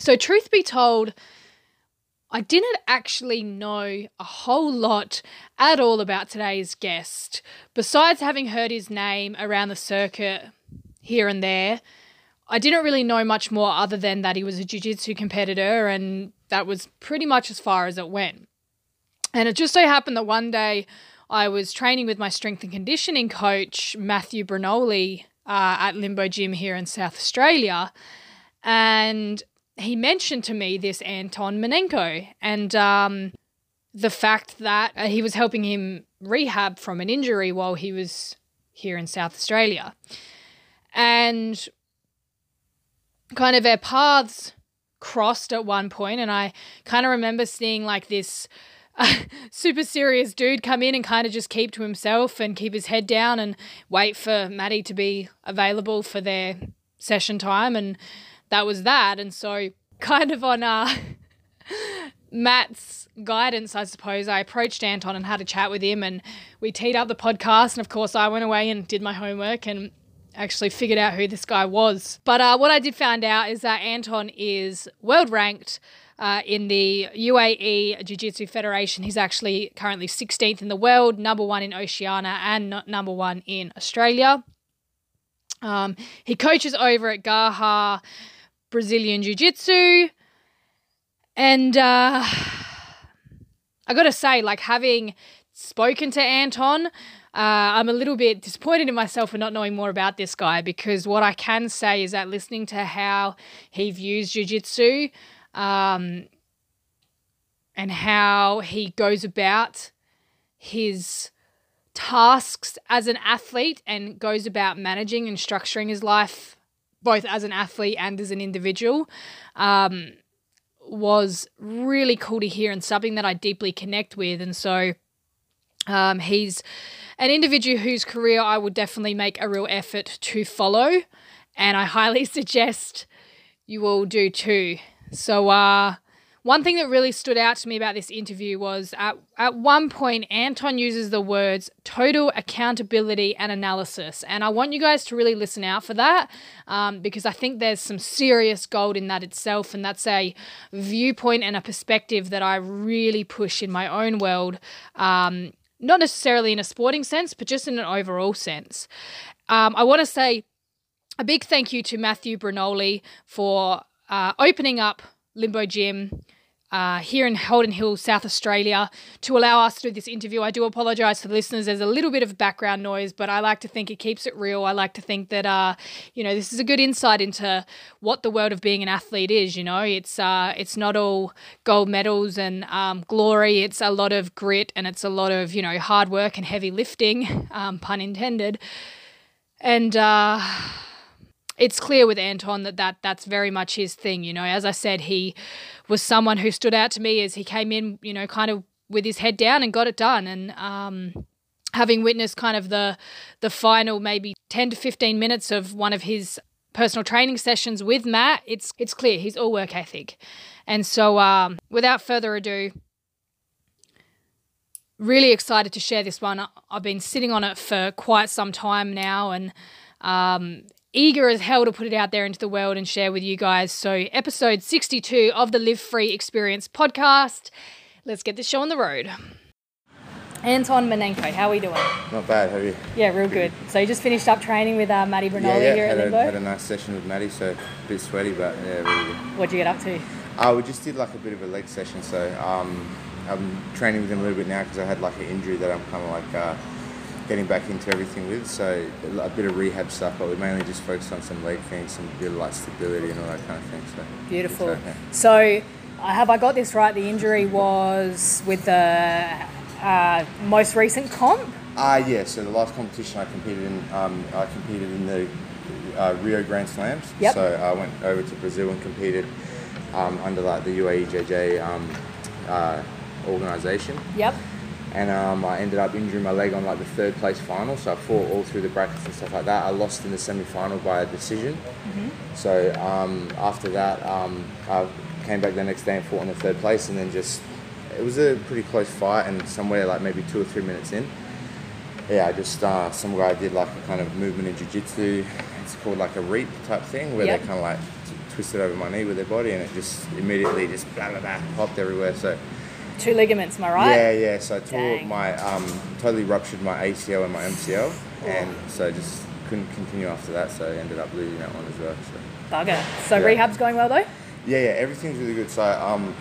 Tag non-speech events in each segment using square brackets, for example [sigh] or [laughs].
So, truth be told, I didn't actually know a whole lot at all about today's guest. Besides having heard his name around the circuit here and there, I didn't really know much more other than that he was a jiu jitsu competitor, and that was pretty much as far as it went. And it just so happened that one day I was training with my strength and conditioning coach, Matthew Brunoli, uh, at Limbo Gym here in South Australia. And he mentioned to me this Anton Minenko and um, the fact that uh, he was helping him rehab from an injury while he was here in South Australia. And kind of our paths crossed at one point, and I kind of remember seeing like this uh, [laughs] super serious dude come in and kind of just keep to himself and keep his head down and wait for Maddie to be available for their session time, and that was that. And so, kind of on uh, [laughs] Matt's guidance, I suppose, I approached Anton and had a chat with him, and we teed up the podcast. And of course, I went away and did my homework and actually figured out who this guy was. But uh, what I did find out is that Anton is world ranked. Uh, in the UAE Jiu Jitsu Federation, he's actually currently 16th in the world, number one in Oceania, and number one in Australia. Um, he coaches over at Garra Brazilian Jiu Jitsu. And uh, I got to say, like having spoken to Anton, uh, I'm a little bit disappointed in myself for not knowing more about this guy because what I can say is that listening to how he views Jiu Jitsu um, and how he goes about his tasks as an athlete and goes about managing and structuring his life both as an athlete and as an individual um, was really cool to hear and something that I deeply connect with. And so um, he's an individual whose career I would definitely make a real effort to follow. And I highly [laughs] suggest you all do too. So, uh, one thing that really stood out to me about this interview was at, at one point, Anton uses the words total accountability and analysis. And I want you guys to really listen out for that um, because I think there's some serious gold in that itself. And that's a viewpoint and a perspective that I really push in my own world. Um, not necessarily in a sporting sense, but just in an overall sense. Um, I want to say a big thank you to Matthew Brunoli for uh, opening up Limbo Gym uh, here in Holden Hill, South Australia, to allow us to do this interview. I do apologise to the listeners. There's a little bit of background noise, but I like to think it keeps it real. I like to think that, uh, you know, this is a good insight into what the world of being an athlete is. You know, it's uh, it's not all gold medals and um, glory. It's a lot of grit and it's a lot of you know hard work and heavy lifting, um, pun intended. And uh, it's clear with Anton that, that that's very much his thing. You know, as I said, he was someone who stood out to me as he came in, you know, kind of with his head down and got it done. And um, having witnessed kind of the the final maybe 10 to 15 minutes of one of his personal training sessions with Matt, it's it's clear he's all work ethic. And so um, without further ado, really excited to share this one. I've been sitting on it for quite some time now and um, eager as hell to put it out there into the world and share with you guys. So, episode 62 of the Live Free Experience podcast. Let's get this show on the road. Anton Minenko, how are we doing? Not bad, have you? Yeah, real good. So you just finished up training with uh, Maddie Brunoli yeah, yeah. here had at a, Limbo? had a nice session with Maddie, so a bit sweaty, but yeah, really good. What'd you get up to? Uh, we just did like a bit of a leg session, so um, I'm training with him a little bit now because I had like an injury that I'm kind of like uh, getting back into everything with. So a bit of rehab stuff, but we mainly just focused on some leg things, some bit of like stability and all that kind of thing. So Beautiful. so, yeah. So, uh, have I got this right? The injury was with the uh, most recent comp? Ah, yeah. So the last competition I competed in, um, I competed in the uh, Rio Grand Slams. Yep. So I went over to Brazil and competed um, under like the UAEJJ um, uh, organization, Yep. And um, I ended up injuring my leg on like the third place final. So I fought all through the brackets and stuff like that. I lost in the semi final by a decision. So um, after that, um, I came back the next day and fought in the third place, and then just it was a pretty close fight, and somewhere like maybe two or three minutes in, yeah, I just uh, some guy did like a kind of movement in jiu-jitsu. It's called like a reap type thing, where Yep. they kind of like twisted over my knee with their body, and it just immediately just blah blah blah popped everywhere. So Two ligaments, am I right? yeah, yeah. So I tore Dang. my um, totally ruptured my ACL and my MCL, and so just couldn't continue after that. So I ended up losing that one as well. So. Bugger. So Yeah. rehab's going well though? Yeah, yeah, everything's really good. So um,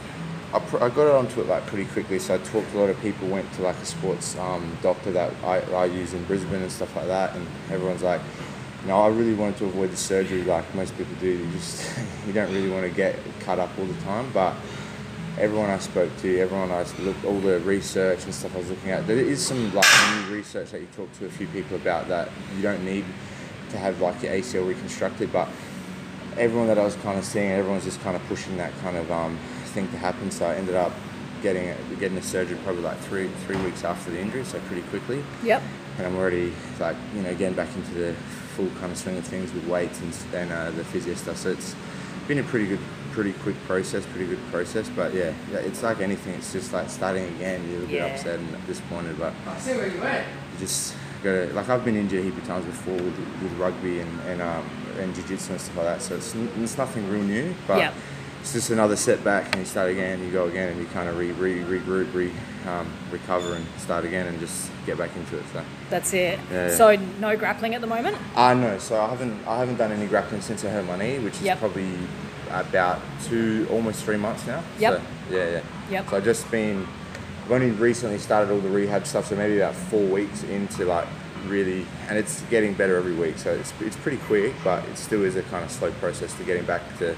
I, pr- I got it onto it like pretty quickly. So I talked to a lot of people, went to like a sports um, doctor that I, I use in Brisbane and stuff like that, and everyone's like, you know, I really wanted to avoid the surgery like most people do. You just [laughs] you don't really want to get cut up all the time, but everyone I spoke to, everyone I looked, all the research and stuff I was looking at, there is some like new research that you talk to a few people about that you don't need to have like your ACL reconstructed, but everyone that I was kind of seeing, everyone's just kind of pushing that kind of um, thing to happen. So I ended up getting getting a surgery probably like three three weeks after the injury, so pretty quickly. Yep. And I'm already like you know getting back into the full kind of swing of things with weights and, and uh, the physio stuff. So it's been a pretty good, pretty quick process, pretty good process. But yeah, yeah, it's like anything. It's just like starting again. You're a little Yeah. bit upset and disappointed, but I see where you went. you just gotta like I've been injured a heap of times before with, with rugby and and um, and jiu-jitsu and stuff like that. So it's, it's nothing real new, but Yep. it's just another setback, and you start again, you go again, and you kind of re, re regroup, re um, recover, and start again, and just get back into it. So. That's it. Yeah, yeah. So no grappling at the moment? Uh, no, so I haven't I haven't done any grappling since I hurt my knee, which is Yep. probably about two, almost three months now. Yep. So, yeah, yeah. Yep. So I've just been, I've only recently started all the rehab stuff, so maybe about four weeks into like really, and it's getting better every week. So it's, it's pretty quick, but it still is a kind of slow process to getting back to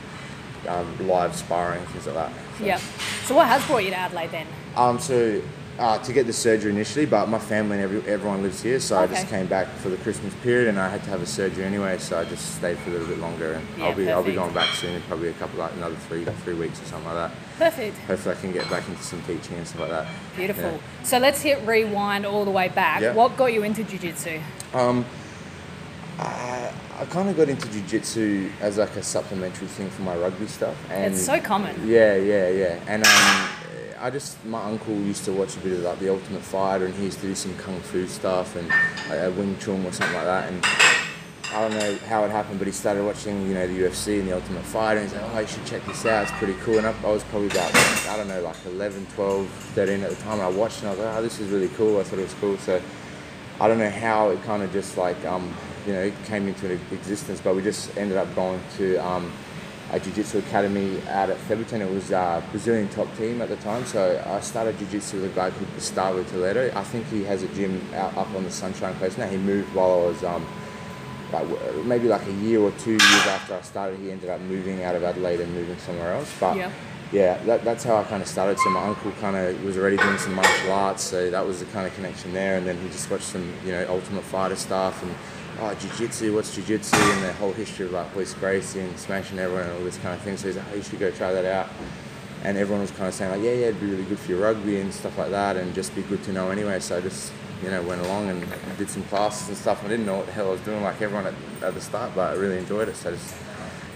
um, live sparring things like that. So. Yep. So what has brought you to Adelaide then? Um, so uh, to get the surgery initially, but my family and every, everyone lives here, so I just came back for the Christmas period, and I had to have a surgery anyway, so I just stayed for a little bit longer, and Yeah, I'll be I'll be going back soon, in probably a couple like another three three weeks or something like that. Perfect. Hopefully, I can get back into some teaching and stuff like that. Beautiful. Yeah. So let's hit rewind all the way back. Yeah. What got you into jiu-jitsu? Um, I, I kind of got into jiu-jitsu as like a supplementary thing for my rugby stuff, and It's so common. Yeah, yeah, yeah. And um, I just my uncle used to watch a bit of like the Ultimate Fighter, and he used to do some kung fu stuff and like, uh, Wing Chun or something like that. And I don't know how it happened, but he started watching you know the UFC and the Ultimate Fighter, and he's like, oh, you should check this out. It's pretty cool. And I, I was probably about I don't know like 11, 12, 13 at the time. And I watched and I was like, oh, this is really cool. I thought it was cool. So. I don't know how it kind of just like um, you know came into existence, but we just ended up going to um, a jiu-jitsu academy out at Thebarton. It was a Brazilian top team at the time, so I started jiu-jitsu with a guy called Gustavo Toledo. I think he has a gym out up on the Sunshine Coast now. He moved while I was um, like maybe like a year or two years after I started. He ended up moving out of Adelaide and moving somewhere else, but. Yeah. Yeah, that, that's how I kind of started. So my uncle kind of was already doing some martial arts, so that was the kind of connection there. And then he just watched some, you know, Ultimate Fighter stuff and oh, jiu-jitsu, what's jiu-jitsu, and the whole history of like Royce Gracie and smashing everyone and all this kind of thing. So he's like, oh, you should go try that out. And everyone was kind of saying like, yeah, yeah, it'd be really good for your rugby and stuff like that, and just be good to know anyway. So I just, you know, went along and did some classes and stuff. I didn't know what the hell I was doing, like everyone at, at the start, but I really enjoyed it. So I just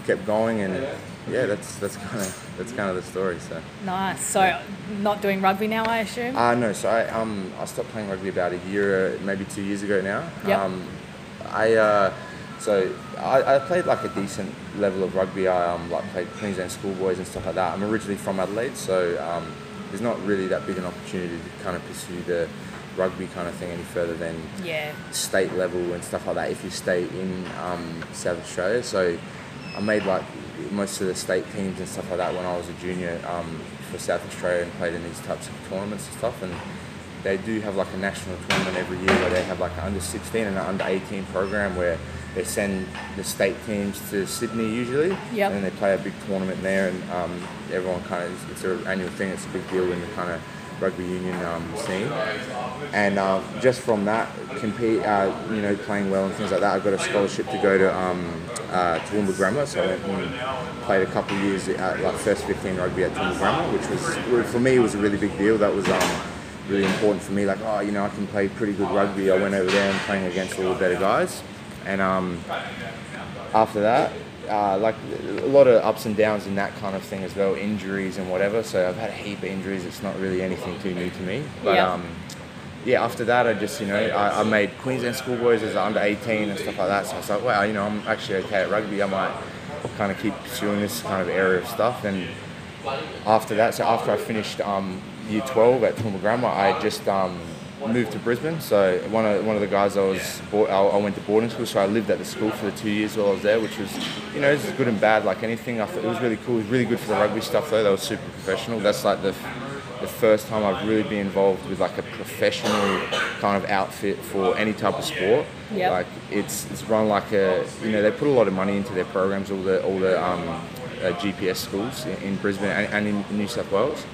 kept going and yeah, that's that's kind of that's kind of the story. So. Nice. So not doing rugby now, I assume? Uh, no, so I um I stopped playing rugby about a year, maybe two years ago now. Yep. Um, I uh, so I, I played like a decent level of rugby. I um like played Queensland schoolboys and stuff like that. I'm originally from Adelaide, so um, there's not really that big an opportunity to kind of pursue the rugby kind of thing any further than yeah. state level and stuff like that if you stay in um, South Australia. So I made like most of the state teams and stuff like that when I was a junior um, for South Australia and played in these types of tournaments and stuff. And they do have like a national tournament every year where they have like an under 16 and an under 18 program where they send the state teams to Sydney usually, Yep. and then they play a big tournament there, and um, everyone kind of it's an annual thing. It's a big deal in the kind of rugby union um, scene, and um, just from that compete, uh, you know, playing well and things like that, I got a scholarship to go to um, uh, Toowoomba Grammar, so I went and played a couple of years at like first 15 rugby at Toowoomba Grammar, which was for me it was a really big deal. That was um, really important for me. Like, oh, you know, I can play pretty good rugby. I went over there and playing against all the better guys, and um, after that, uh, like a lot of ups and downs in that kind of thing as well, injuries and whatever. So I've had a heap of injuries. It's not really anything too new to me. But Yeah. um, yeah, after that, I just you know I, I made Queensland schoolboys as under 18 and stuff like that. So I was like, wow, you know, I'm actually okay at rugby. I might kind of keep pursuing this kind of area of stuff. And after that, so after I finished um, year 12 at Toowoomba Grammar, I just um, moved to Brisbane. So one of one of the guys I was I went to boarding school, so I lived at the school for the two years while I was there, which was you know it was good and bad like anything. I thought it was really cool. It was really good for the rugby stuff though. They were super professional. That's like the the first time I've really been involved with like a professional kind of outfit for any type of sport. Yep. Like it's it's run like a you know they put a lot of money into their programs, all the all the um, uh, GPS schools in, in Brisbane and, and in New South Wales.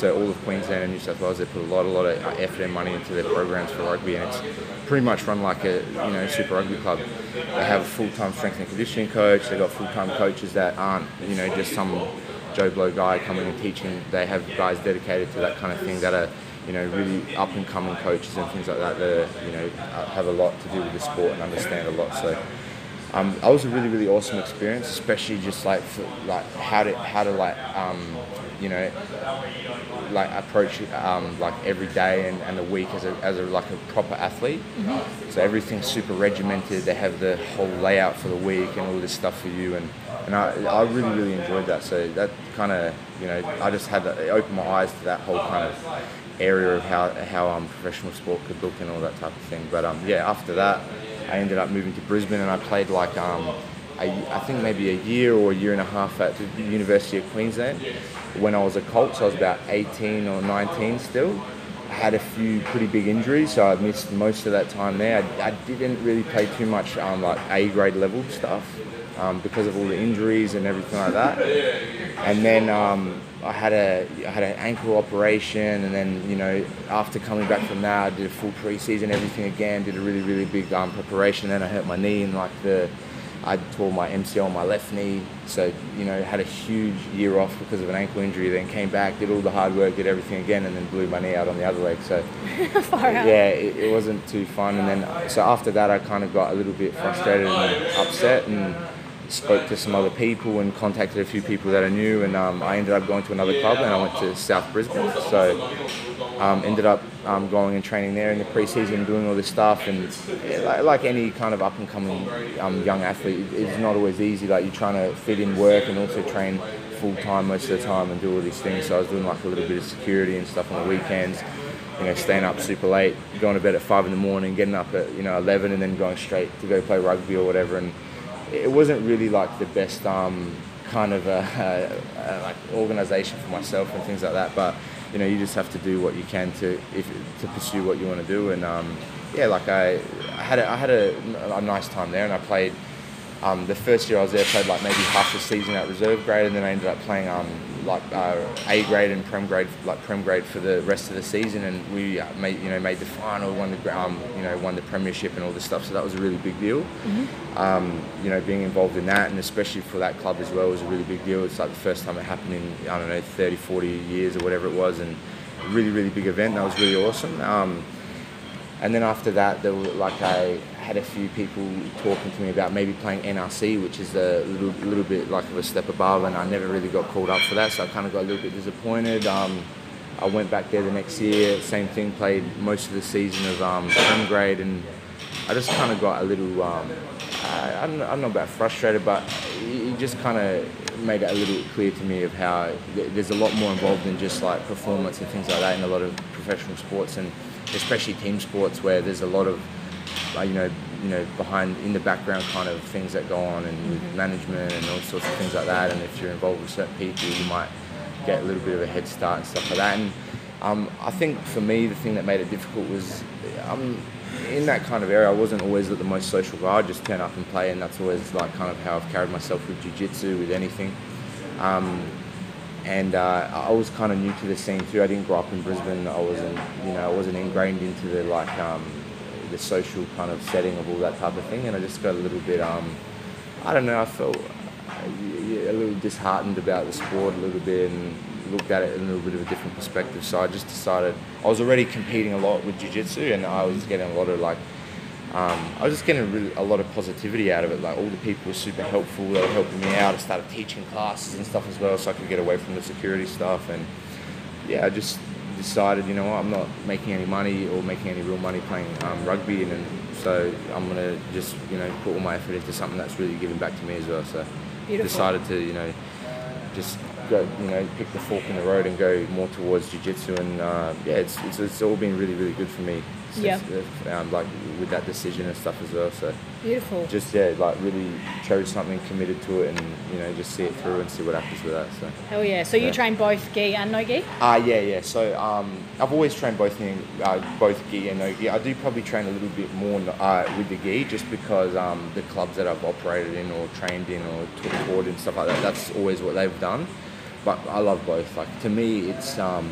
So all of Queensland and New South Wales, they put a lot, a lot of effort and money into their programs for rugby, and it's pretty much run like a you know super rugby club. They have a full-time strength and conditioning coach. They got full-time coaches that aren't you know just some Joe Blow guy coming and teaching. They have guys dedicated to that kind of thing that are you know really up and coming coaches and things like that that you know have a lot to do with the sport and understand a lot. So. Um, that was a really really awesome experience, especially just like for, like how to how to like um, you know, like approach um, like every day and, and the week as a, as a like a proper athlete. Mm-hmm. So everything's super regimented. They have the whole layout for the week and all this stuff for you, and and I, I really really enjoyed that. So that kind of you know I just had to open my eyes to that whole kind of area of how how um, professional sport could look and all that type of thing. But um, yeah, after that, I ended up moving to Brisbane and I played like um, a, I think maybe a year or a year and a half at the University of Queensland. When I was a Colt, so I was about 18 or 19 still. I had a few pretty big injuries, so I missed most of that time there. I, I didn't really play too much um, like A grade level stuff um, because of all the injuries and everything like that. And then um, I had a I had an ankle operation, and then you know after coming back from that, I did a full preseason, everything again. Did a really really big um, preparation. And then I hurt my knee in like the I tore my MCL on my left knee, so you know had a huge year off because of an ankle injury. Then came back, did all the hard work, did everything again, and then blew my knee out on the other leg. So [laughs] yeah, it, it, wasn't too fun. And then so after that, I kind of got a little bit frustrated and upset, and spoke to some other people and contacted a few people that I knew, and um, I ended up going to another club, and I went to South Brisbane. So um, ended up um, going and training there in the preseason, doing all this stuff, and yeah, like, like, any kind of up and coming um, young athlete, it's not always easy. Like you're trying to fit in work and also train full time most of the time and do all these things. So I was doing like a little bit of security and stuff on the weekends. You know, staying up super late, going to bed at five in the morning, getting up at you know eleven, and then going straight to go play rugby or whatever. And it wasn't really like the best um, kind of uh, uh, like organisation for myself and things like that. But you know, you just have to do what you can to if, to pursue what you want to do. And um, yeah, like I, I had a, I had a, a nice time there, and I played. Um, the first year I was there, I played like maybe half the season at reserve grade, and then I ended up playing um, like uh, A grade and Prem grade, like Prem grade for the rest of the season, and we uh, made you know made the final, won the um, you know won the premiership and all this stuff. So that was a really big deal. Mm-hmm. Um, you know, being involved in that, and especially for that club as well, was a really big deal. It's like the first time it happened in I don't know 30, 40 years or whatever it was, and really really big event. That was really awesome. Um, and then after that, there were like I had a few people talking to me about maybe playing NRC, which is a little, little bit like of a step above, and I never really got called up for that, so I kind of got a little bit disappointed. Um, I went back there the next year, same thing, played most of the season of um, grade, and I just kind of got a little, um, I, I, don't I don't know about frustrated, but it just kind of made it a little clear to me of how there's a lot more involved than just like performance and things like that in a lot of professional sports, and especially team sports where there's a lot of uh, you know, you know, behind in the background kind of things that go on and mm-hmm. management and all sorts of things like that. And if you're involved with certain people, you might get a little bit of a head start and stuff like that. And um, I think for me, the thing that made it difficult was um, in that kind of area, I wasn't always the most social guy. I just turn up and play, and that's always like kind of how I've carried myself with jiu-jitsu, with anything. Um, and uh, I was kind of new to the scene too. I didn't grow up in Brisbane. I wasn't, you know, I wasn't ingrained into the like um, the social kind of setting of all that type of thing, and I just got a little bit, um, I don't know, I felt a little disheartened about the sport a little bit and looked at it in a little bit of a different perspective. So I just decided I was already competing a lot with jiu-jitsu and I was getting a lot of like um, I was just getting really, a lot of positivity out of it. Like all the people were super helpful. They were helping me out. I started teaching classes and stuff as well, so I could get away from the security stuff. And yeah, I just decided, you know what, I'm not making any money or making any real money playing um, rugby, and, and so I'm gonna just you know put all my effort into something that's really giving back to me as well. So Beautiful. decided to you know just go you know pick the fork in the road and go more towards jiu-jitsu and uh, yeah it's, it's it's all been really really good for me since, Yeah. uh, um, like with that decision and stuff as well so Beautiful. just yeah like really chose something committed to it and you know just see it through and see what happens with that so Hell yeah. So you train both gi and no gi? Ah, yeah, yeah. So um, I've always trained both in, uh, both gi and no gi. I do probably train a little bit more uh, with the gi just because um, the clubs that I've operated in or trained in or took taught and stuff like that. That's always what they've done. But I love both. Like to me, it's um,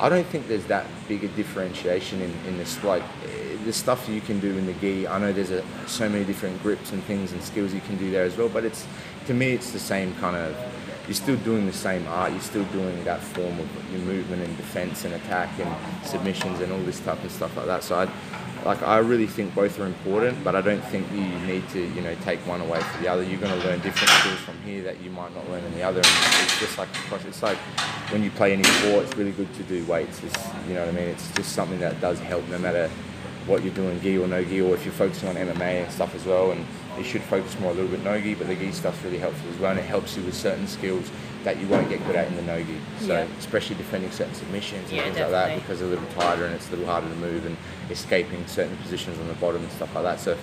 I don't think there's that big a differentiation in, in this. Like eh, the stuff you can do in the gi. I know there's a, so many different grips and things and skills you can do there as well. But it's to me, it's the same kind of you're still doing the same art. You're still doing that form of your movement and defense and attack and submissions and all this type of stuff like that. So I, like, I really think both are important, but I don't think you need to, you know, take one away for the other. You're going to learn different skills from here that you might not learn in the other. And it's just like it's like when you play any sport, it's really good to do weights. It's, you know what I mean? It's just something that does help no matter what you're doing, gi or no gi, or if you're focusing on MMA and stuff as well. And you should focus more a little bit no gi, but the gi stuff's really helpful as well, and it helps you with certain skills that you won't get good at in the no gi. So Yeah. especially defending certain submissions and Yeah, things like that because they're a little tighter and it's a little harder to move and escaping certain positions on the bottom and stuff like that. So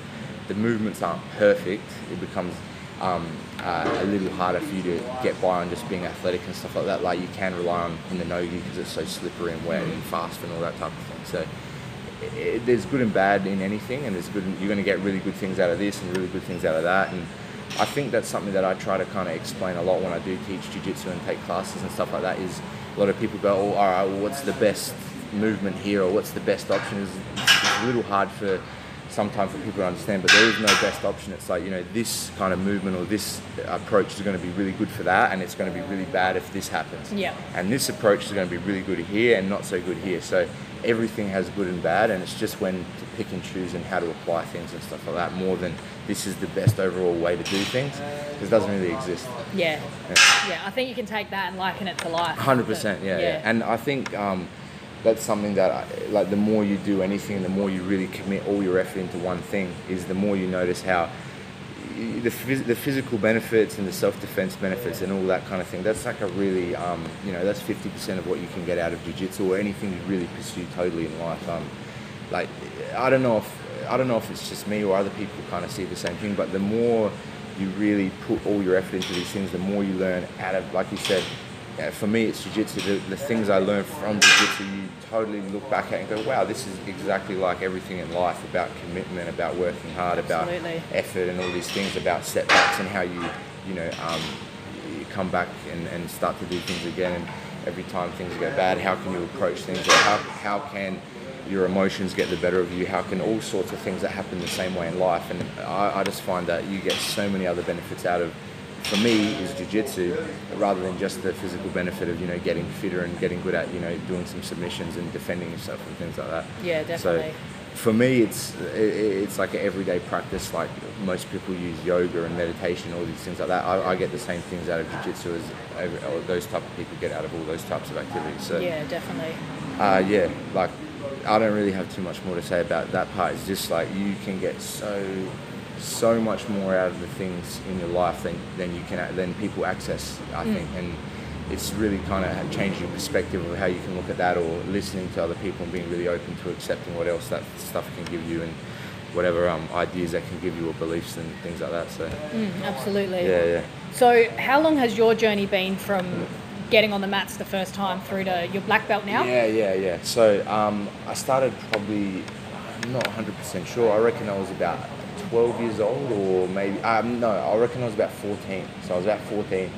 the movements aren't perfect, it becomes um, uh, a little harder for you to get by on just being athletic and stuff like that. Like you can rely on in the no gi because it's so slippery and wet and fast and all that type of thing. So it, there's good and bad in anything, and there's good. You're going to get really good things out of this and really good things out of that. And I think that's something that I try to kind of explain a lot when I do teach jiu-jitsu and take classes and stuff like that. Is a lot of people go, "Oh, all right, well, what's the best movement here, or what's the best option?" Is it's a little hard for sometimes for people to understand, but there is no best option. It's like you know this kind of movement or this approach is going to be really good for that, and it's going to be really bad if this happens. Yeah. And this approach is going to be really good here and not so good here. So everything has good and bad, and it's just when to pick and choose and how to apply things and stuff like that more than this is the best overall way to do things because it doesn't really exist. Yeah. Yeah. Yeah. I think you can take that and liken it to life. Hundred percent, yeah, yeah. And I think um, that's something that, I, like, the more you do anything, the more you really commit all your effort into one thing, is the more you notice how the, phys- the physical benefits and the self-defense benefits and all that kind of thing. That's like a really, um, you know, that's fifty percent of what you can get out of jiu-jitsu or anything you really pursue totally in life. Um, like, I don't know if I don't know if it's just me or other people kind of see the same thing, but the more you really put all your effort into these things, the more you learn out of, like you said, uh, for me it's jiu-jitsu. The, the things I learned from jiu-jitsu, you totally look back at and go, wow, this is exactly like everything in life about commitment, about working hard, about Absolutely. effort and all these things, about setbacks and how you, you know, um, you come back and, and start to do things again. And every time things go bad, how can you approach things? Or how, how can your emotions get the better of you? How can all sorts of things that happen the same way in life? And I, I just find that you get so many other benefits out of, for me, is jiu-jitsu rather than just the physical benefit of, you know, getting fitter and getting good at, you know, doing some submissions and defending yourself and things like that. Yeah, definitely. So for me, it's it's like an everyday practice. Like most people use yoga and meditation, all these things like that. I, I get the same things out of jiu-jitsu as or those type of people get out of all those types of activities. So Yeah, definitely. uh, yeah, like I don't really have too much more to say about that part. It's just like you can get so so much more out of the things in your life than, than you can than people access. I think, and it's really kind of changed your perspective of how you can look at that, or listening to other people and being really open to accepting what else that stuff can give you and whatever um, ideas that can give you or beliefs and things like that. So Mm, absolutely. yeah, yeah. So, how long has your journey been from getting on the mats the first time through to your black belt now? Yeah, yeah, yeah. So um, I started probably, I'm not 100% sure. I reckon I was about 12 years old or maybe, um, no, I reckon I was about 14. So I was about 14.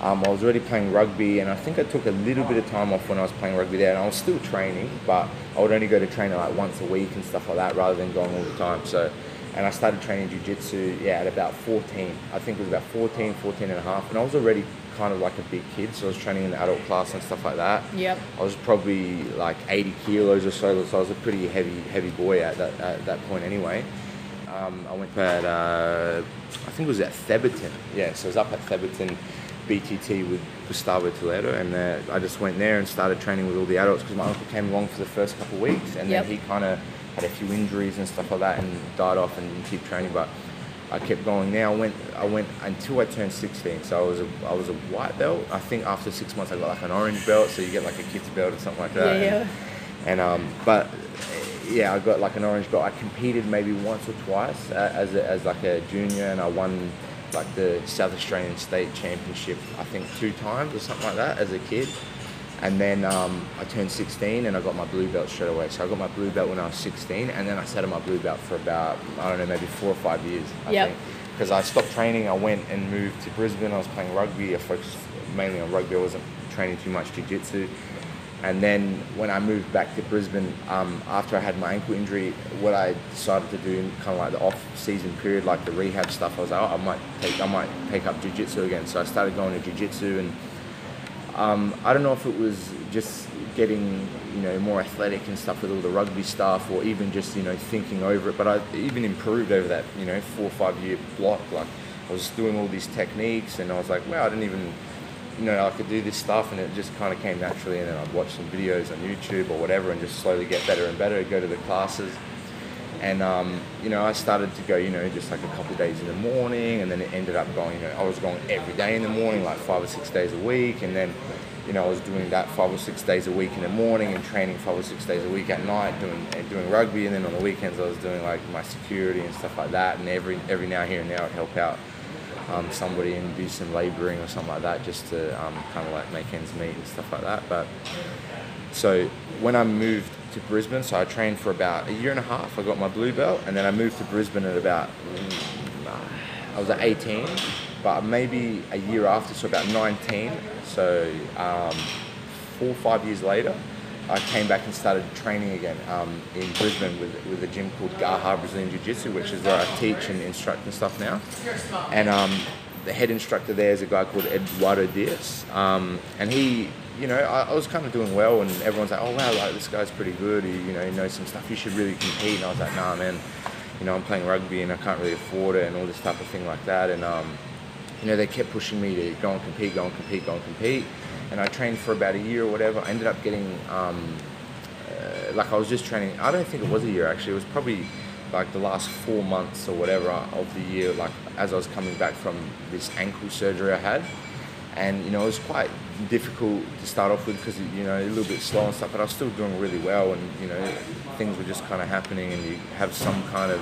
Um, I was already playing rugby and I think I took a little bit of time off when I was playing rugby there and I was still training, but I would only go to training like once a week and stuff like that rather than going all the time. So, and I started training jiu-jitsu, yeah, at about 14. I think it was about 14, 14 and a half. And I was already kind of like a big kid, so I was training in the adult class and stuff like that. Yep. I was probably like 80 kilos or so, so I was a pretty heavy, heavy boy at that at that point anyway. Um, I went at, uh, I think it was at Thebarton. Yeah, so I was up at Thebarton BTT with Gustavo Toledo, and uh, I just went there and started training with all the adults because my uncle came along for the first couple of weeks, and Yep. then he kind of had a few injuries and stuff like that and died off and didn't keep training. But I kept going. Now I went, I went until I turned 16. So I was a, I was a white belt. I think after six months I got like an orange belt. So you get like a kid's belt or something like that. Yeah. And, and um, but yeah, I got like an orange belt. I competed maybe once or twice uh, as a, as like a junior, and I won like the South Australian State Championship. I think two times or something like that as a kid. And then um, I turned 16 and I got my blue belt straight away. So I got my blue belt when I was 16, and then I sat on my blue belt for about I don't know maybe four or five years. I Yep. think because I stopped training. I went and moved to Brisbane. I was playing rugby. I focused mainly on rugby. I wasn't training too much jiu-jitsu. And then when I moved back to Brisbane, um, after I had my ankle injury, what I decided to do in kind of like the off-season period, like the rehab stuff, I was like, oh, I might take, I might take up jiu-jitsu again. So I started going to jiu-jitsu, and um, I don't know if it was just getting, you know, more athletic and stuff with all the rugby stuff, or even just, you know, thinking over it. But I even improved over that, you know, four or five year block. Like I was doing all these techniques, and I was like, wow, I didn't even you know, I could do this stuff, and it just kind of came naturally. And then I'd watch some videos on YouTube or whatever, and just slowly get better and better. Go to the classes, and um, you know, I started to go, you know, just like a couple of days in the morning, and then it ended up going. You know, I was going every day in the morning, like five or six days a week, and then, you know, I was doing that five or six days a week in the morning, and training five or six days a week at night, doing doing rugby, and then on the weekends I was doing like my security and stuff like that, and every every now here and now I'd help out um, somebody and do some labouring or something like that just to um, kind of like make ends meet and stuff like that. But so when I moved to Brisbane, so I trained for about a year and a half. I got my blue belt, and then I moved to Brisbane at about I was at 18, but maybe a year after, so about 19. So um, four or five years later. I came back and started training again um, in Brisbane with, with a gym called Garra Brazilian Jiu Jitsu, which is where I teach and instruct and stuff now. And um, the head instructor there is a guy called Eduardo Diaz. Um, and he, you know, I, I was kind of doing well, and everyone's like, oh wow, like this guy's pretty good. He, you know, he knows some stuff. You should really compete. And I was like, nah, man. You know, I'm playing rugby and I can't really afford it and all this type of thing like that. And um, you know, they kept pushing me to go and compete, go and compete, go and compete. And I trained for about a year or whatever. I ended up getting, um, uh, like I was just training. I don't think it was a year actually. It was probably like the last four months or whatever of the year. Like as I was coming back from this ankle surgery I had, and you know it was quite difficult to start off with because you know a little bit slow and stuff. But I was still doing really well, and you know things were just kind of happening, and you have some kind of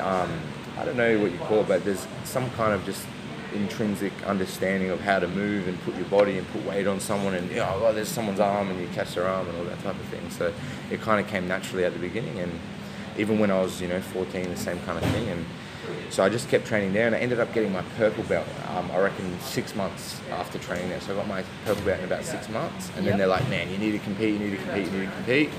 um, I don't know what you call it, but there's some kind of just intrinsic understanding of how to move and put your body and put weight on someone and you know, oh, there's someone's arm and you catch their arm and all that type of thing. So it kind of came naturally at the beginning and even when I was, you know, 14, the same kind of thing. And so I just kept training there and I ended up getting my purple belt, um, I reckon six months after training there. So I got my purple belt in about six months and Yep. then they're like, man, you need to compete, you need to compete, you need to compete.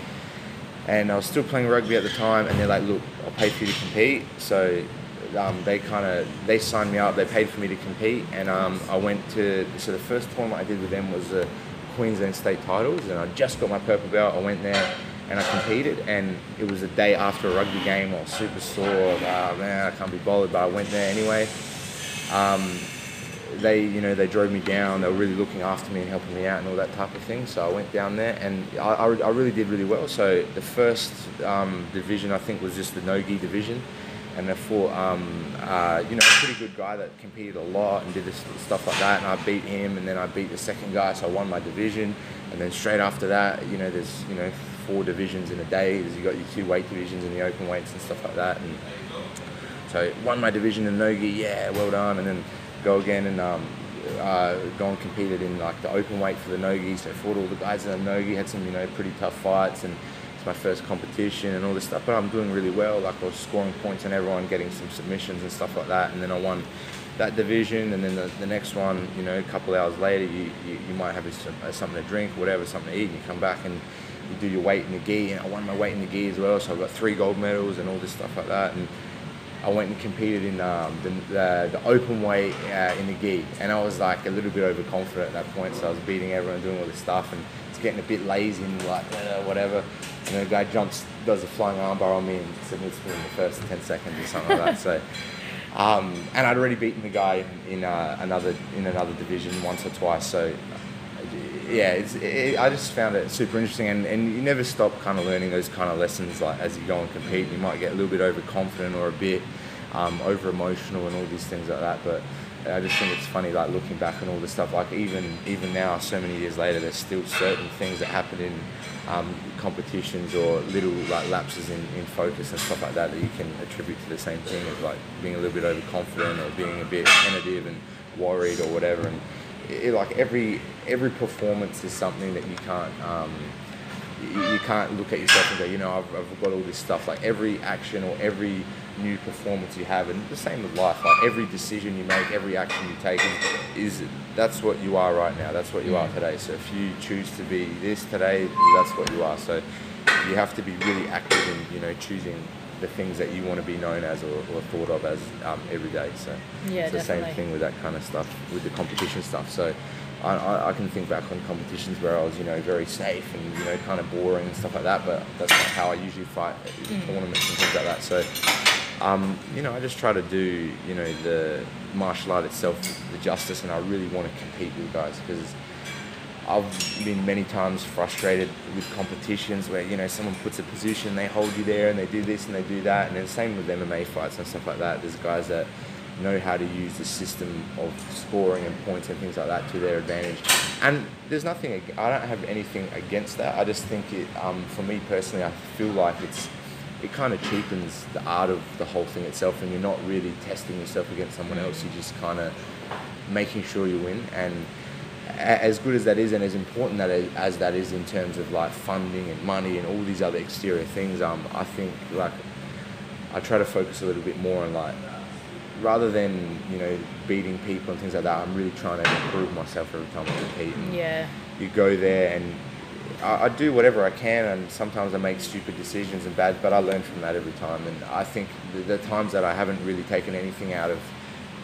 And I was still playing rugby at the time and they're like, look, I'll pay for you to compete. So um, they kind of they signed me up. They paid for me to compete, and um, I went to. So the first tournament I did with them was the Queensland State Titles, and I just got my purple belt. I went there and I competed, and it was the day after a rugby game. I was super sore. Oh man, I can't be bothered, but I went there anyway. Um, they, you know, they drove me down. They were really looking after me and helping me out and all that type of thing. So I went down there, and I, I, I really did really well. So the first um, division, I think, was just the no-gi division, and I fought, um, uh, you know, a pretty good guy that competed a lot and did this stuff like that. And I beat him, and then I beat the second guy, so I won my division. And then straight after that, you know, there's you know four divisions in a day. There's you got your two weight divisions and the open weights and stuff like that. And so won my division in nogi, yeah, well done. And then go again and um, uh, go and competed in like the open weight for the nogi. So fought all the guys in the nogi, had some you know pretty tough fights, and it's my first competition and all this stuff. But I'm doing really well. Like I was scoring points on everyone, getting some submissions and stuff like that. And then I won that division, and then the, the next one, you know, a couple hours later, you, you, you might have a, something to drink, whatever, something to eat, and you come back and you do your weight in the gi, and I won my weight in the gi as well, so I got three gold medals and all this stuff like that, and I went and competed in um, the, the, the open weight uh, in the gi, and I was like a little bit overconfident at that point, so I was beating everyone, doing all this stuff, and it's getting a bit lazy and like uh, whatever, and then the guy jumps, does a flying armbar on me and submits me in the first 10 seconds or something like that, so. [laughs] Um, and I'd already beaten the guy in, in uh, another in another division once or twice. So yeah, it's, it, I just found it super interesting, and, and you never stop kind of learning those kind of lessons. Like as you go and compete, you might get a little bit overconfident or a bit um, over emotional and all these things like that. But I just think it's funny, like looking back on all this stuff. Like even even now, so many years later, there's still certain things that happen in um, competitions or little like lapses in, in focus and stuff like that that you can attribute to the same thing as like being a little bit overconfident or being a bit tentative and worried or whatever. And it, like every every performance is something that you can't. Um, you, you can't look at yourself and go, you know, I've, I've got all this stuff. Like every action or every new performance you have, and the same with life. Like every decision you make, every action you take is, is that's what you are right now. That's what you are today. So if you choose to be this today, that's what you are. So you have to be really active in you know choosing the things that you want to be known as or, or thought of as um, every day. So yeah, it's the definitely. same thing with that kind of stuff with the competition stuff. So. I, I, can think back on competitions where I was, you know, very safe and you know, kind of boring and stuff like that. But that's not how I usually fight in tournaments and things like that. So um, you know, I just try to do, you know, the martial art itself the justice, and I really want to compete with guys because I've been many times frustrated with competitions where you know someone puts a position, they hold you there, and they do this and they do that, and then same with MMA fights and stuff like that. There's guys that know how to use the system of scoring and points and things like that to their advantage. And there's nothing, I don't have anything against that. I just think it, um, for me personally, I feel like it's it kind of cheapens the art of the whole thing itself, and you're not really testing yourself against someone else. You're just kind of making sure you win. And as good as that is, and as important that is, as that is in terms of like funding and money and all these other exterior things, um, I think like I try to focus a little bit more on like rather than you know beating people and things like that. I'm really trying to improve myself every time I compete. And Yeah. you go there and I, I do whatever I can, and sometimes I make stupid decisions and bad, but I learn from that every time. And I think the, the times that I haven't really taken anything out of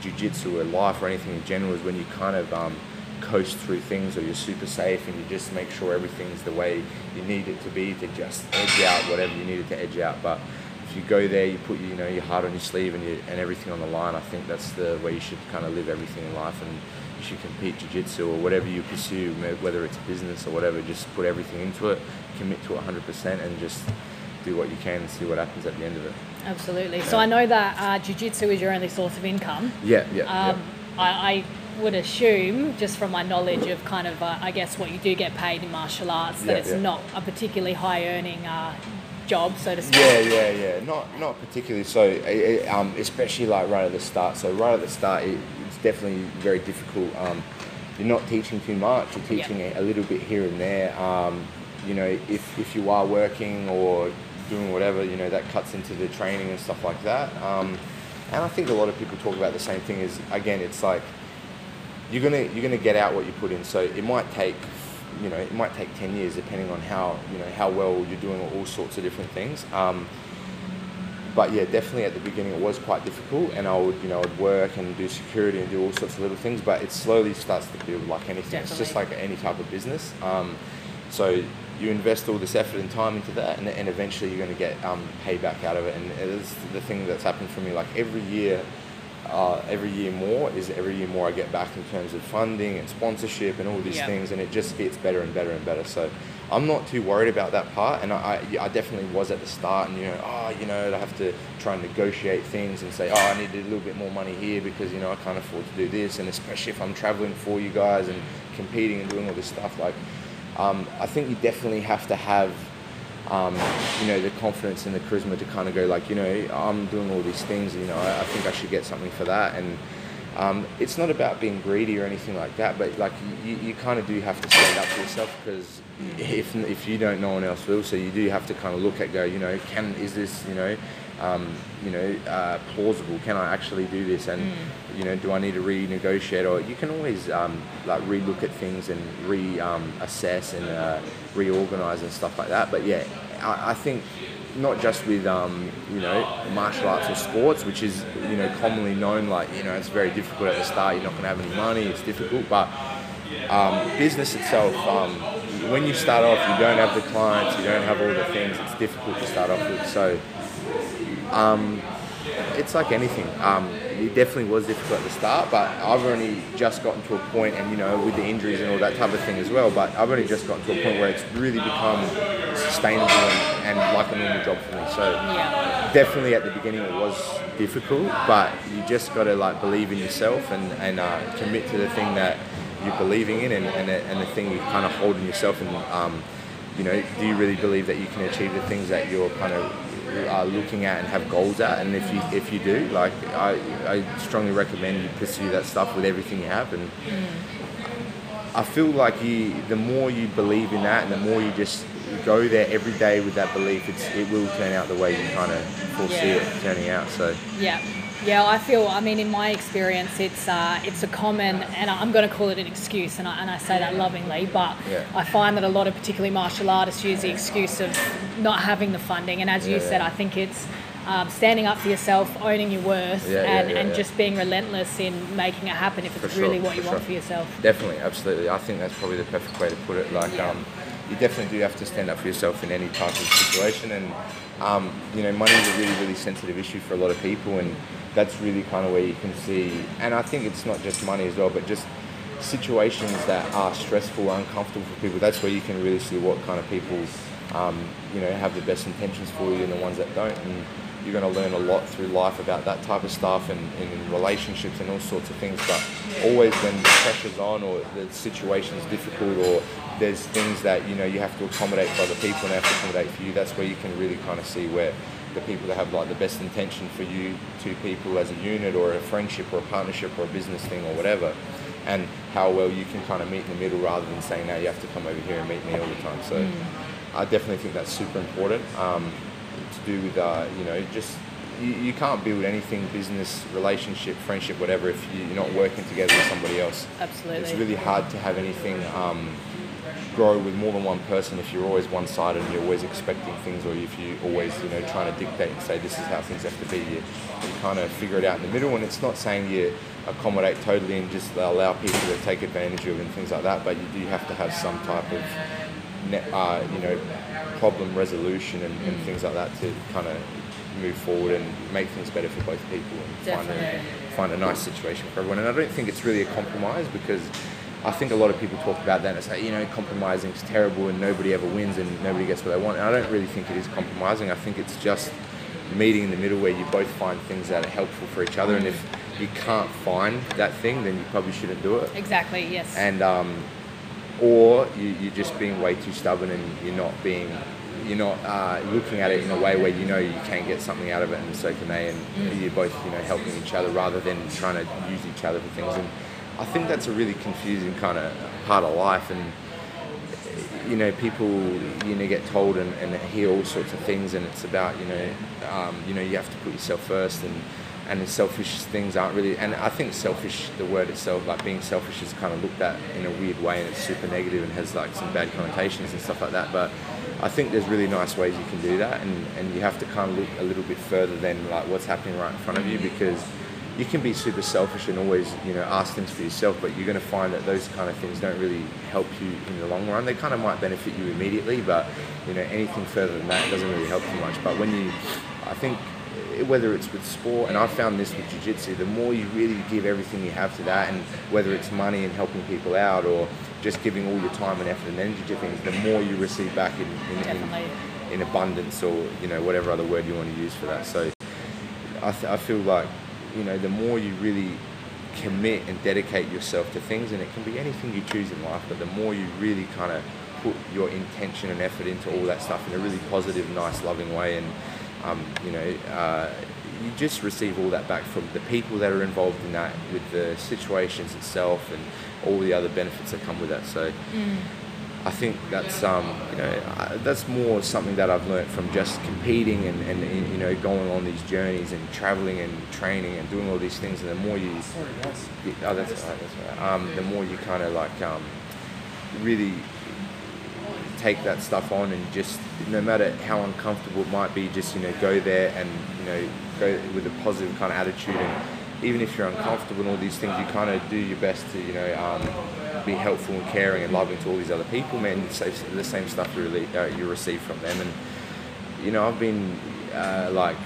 jiu-jitsu or life or anything in general is when you kind of um, coast through things or you're super safe and you just make sure everything's the way you need it to be to just edge out whatever you needed to edge out. But if you go there, you put you know your heart on your sleeve and, you, and everything on the line. I think that's the way you should kind of live everything in life, and you compete jiu-jitsu or whatever you pursue, whether it's business or whatever. Just put everything into it, commit to it 100%, and just do what you can and see what happens at the end of it. Absolutely. So I know that uh, jiu-jitsu is your only source of income. Yeah, yeah, Um, I, I would assume, just from my knowledge of kind of, uh, I guess, what you do get paid in martial arts, that Yeah, it's yeah. not a particularly high earning uh, job, so to speak. Yeah, yeah, yeah. Not not particularly so. eh, eh, um, especially like right at the start. So right at the start, it, definitely very difficult. Um, you're not teaching too much. You're teaching a, a little bit here and there. Um, you know, if if you are working or doing whatever, you know, that cuts into the training and stuff like that. Um, and I think a lot of people talk about the same thing. Is again, it's like you're gonna you're gonna get out what you put in. So it might take you know it might take ten years depending on how you know how well you're doing all sorts of different things. Um, but yeah, definitely at the beginning it was quite difficult, and I would you know I'd work and do security and do all sorts of little things. But it slowly starts to build like anything. It's just like any type of business. Um, so you invest all this effort and time into that, and, and eventually you're going to get um, payback out of it. And it's the thing that's happened for me. Like every year, uh, every year more is every year more I get back in terms of funding and sponsorship and all these Yeah. things, and it just gets better and better and better. So I'm not too worried about that part, and I, I, definitely was at the start, and you know, oh, you know, I have to try and negotiate things and say, oh, I need a little bit more money here because you know I can't afford to do this, and especially if I'm traveling for you guys and competing and doing all this stuff, like. Um, I think you definitely have to have um, you know, the confidence and the charisma to kind of go like, you know, I'm doing all these things, you know, I, I think I should get something for that. And um, it's not about being greedy or anything like that, but like you, you kind of do have to stand up for yourself because if, if you don't, no one else will. So you do have to kind of look at, go, you know, can, is this, you know, um, you know, uh, plausible? Can I actually do this? And, you know, do I need to renegotiate? Or you can always um, like relook at things and re um, assess and uh, reorganize and stuff like that. But yeah, I, I think not just with um, you know martial arts or sports, which is you know commonly known like you know it's very difficult at the start. You're not going to have any money. It's difficult, but um, business itself, um, when you start off, you don't have the clients, you don't have all the things. It's difficult to start off with. So um, it's like anything. It definitely was difficult at the start, but I've only just gotten to a point, and you know, with the injuries and all that type of thing as well. But I've only just gotten to a point where it's really become sustainable and, and like a normal job for me. So Yeah. definitely at the beginning it was difficult, but you just got to like believe in yourself and and uh, commit to the thing that you're believing in and and the, and the thing you kind of hold in yourself and um, you know do you really believe that you can achieve the things that you're kind of are looking at and have goals at and if you if you do like I, I strongly recommend you pursue that stuff with everything you have and I feel like you the more you believe in that and the more you just go there every day with that belief it's it will turn out the way you kind of foresee Yeah. it turning out so Yeah, yeah. I feel. I mean, in my experience, it's uh, it's a common, and I'm going to call it an excuse, and I, and I say that lovingly. But Yeah. I find that a lot of particularly martial artists use the excuse of not having the funding, and as you Yeah, said. I think it's. Um, standing up for yourself, owning your worth, Yeah, and, yeah, and yeah. just being relentless in making it happen if For it's sure, really what you for want for yourself. Definitely, absolutely. I think that's probably the perfect way to put it. Like, um, you definitely do have to stand up for yourself in any type of situation, and um, you know, money is a really, really sensitive issue for a lot of people, and that's really kind of where you can see. And I think it's not just money as well, but just situations that are stressful, uncomfortable for people. That's where you can really see what kind of people, um, you know, have the best intentions for you, and the ones that don't. And you're going to learn a lot through life about that type of stuff and, and in relationships and all sorts of things. But always when the pressure's on or the situation's difficult or there's things that you know you have to accommodate for other people and they have to accommodate for you, that's where you can really kind of see where the people that have like the best intention for you two people as a unit or a friendship or a partnership or a business thing or whatever and how well you can kind of meet in the middle rather than saying no you have to come over here and meet me all the time so I definitely think that's super important um, to do with uh, you know just you, you can't build anything business relationship friendship whatever if you- you're not working together with somebody else Absolutely. it's really hard to have anything um, grow with more than one person if you're always one-sided and you're always expecting things or if you're always you know trying to dictate and say this is how things have to be you, you kind of figure it out in the middle and it's not saying you accommodate totally and just allow people to take advantage of and things like that but you do have to have some type of uh, you know problem resolution and, and things like that to kind of move forward and make things better for both people and find a, find a nice situation for everyone. And I don't think it's really a compromise because I think a lot of people talk about that and say, you know, compromising is terrible and nobody ever wins and nobody gets what they want. And I don't really think it is compromising. I think it's just meeting in the middle where you both find things that are helpful for each other. And if you can't find that thing, then you probably shouldn't do it. Exactly. Yes. And um, or you, you're just being way too stubborn and you're not being you're not uh, looking at it in a way where you know you can get something out of it and so can they and you're both you know helping each other rather than trying to use each other for things. And I think that's a really confusing kind of part of life and you know people you know get told and, and hear all sorts of things and it's about you know um, you know you have to put yourself first and and the selfish things aren't really and I think selfish the word itself like being selfish is kind of looked at in a weird way and it's super negative and has like some bad connotations and stuff like that but I think there's really nice ways you can do that and, and you have to kind of look a little bit further than like what's happening right in front of you because you can be super selfish and always you know ask things for yourself but you're going to find that those kind of things don't really help you in the long run. They kind of might benefit you immediately but you know anything further than that doesn't really help too much but when you i think whether it's with sport and i've found this with jiu-jitsu the more you really give everything you have to that and whether it's money and helping people out or just giving all your time and effort and energy to things the more you receive back in, in, in, in abundance or you know whatever other word you want to use for that. So I, th- I feel like you know the more you really commit and dedicate yourself to things and it can be anything you choose in life but the more you really kind of put your intention and effort into all that stuff in a really positive nice loving way and um, you know uh, you just receive all that back from the people that are involved in that with the situations itself and all the other benefits that come with that so I think that's um, you know uh, that's more something that I've learned from just competing and, and you know going on these journeys and traveling and training and doing all these things. And the more you, oh that's all right, that's all right. Um, the more you kind of like um, really take that stuff on and just no matter how uncomfortable it might be, just you know go there and you know go with a positive kind of attitude. And even if you're uncomfortable and all these things, you kind of do your best to you know um, be helpful and caring and loving to all these other people, man. It's the same stuff you, really, uh, you receive from them. And you know I've been uh, like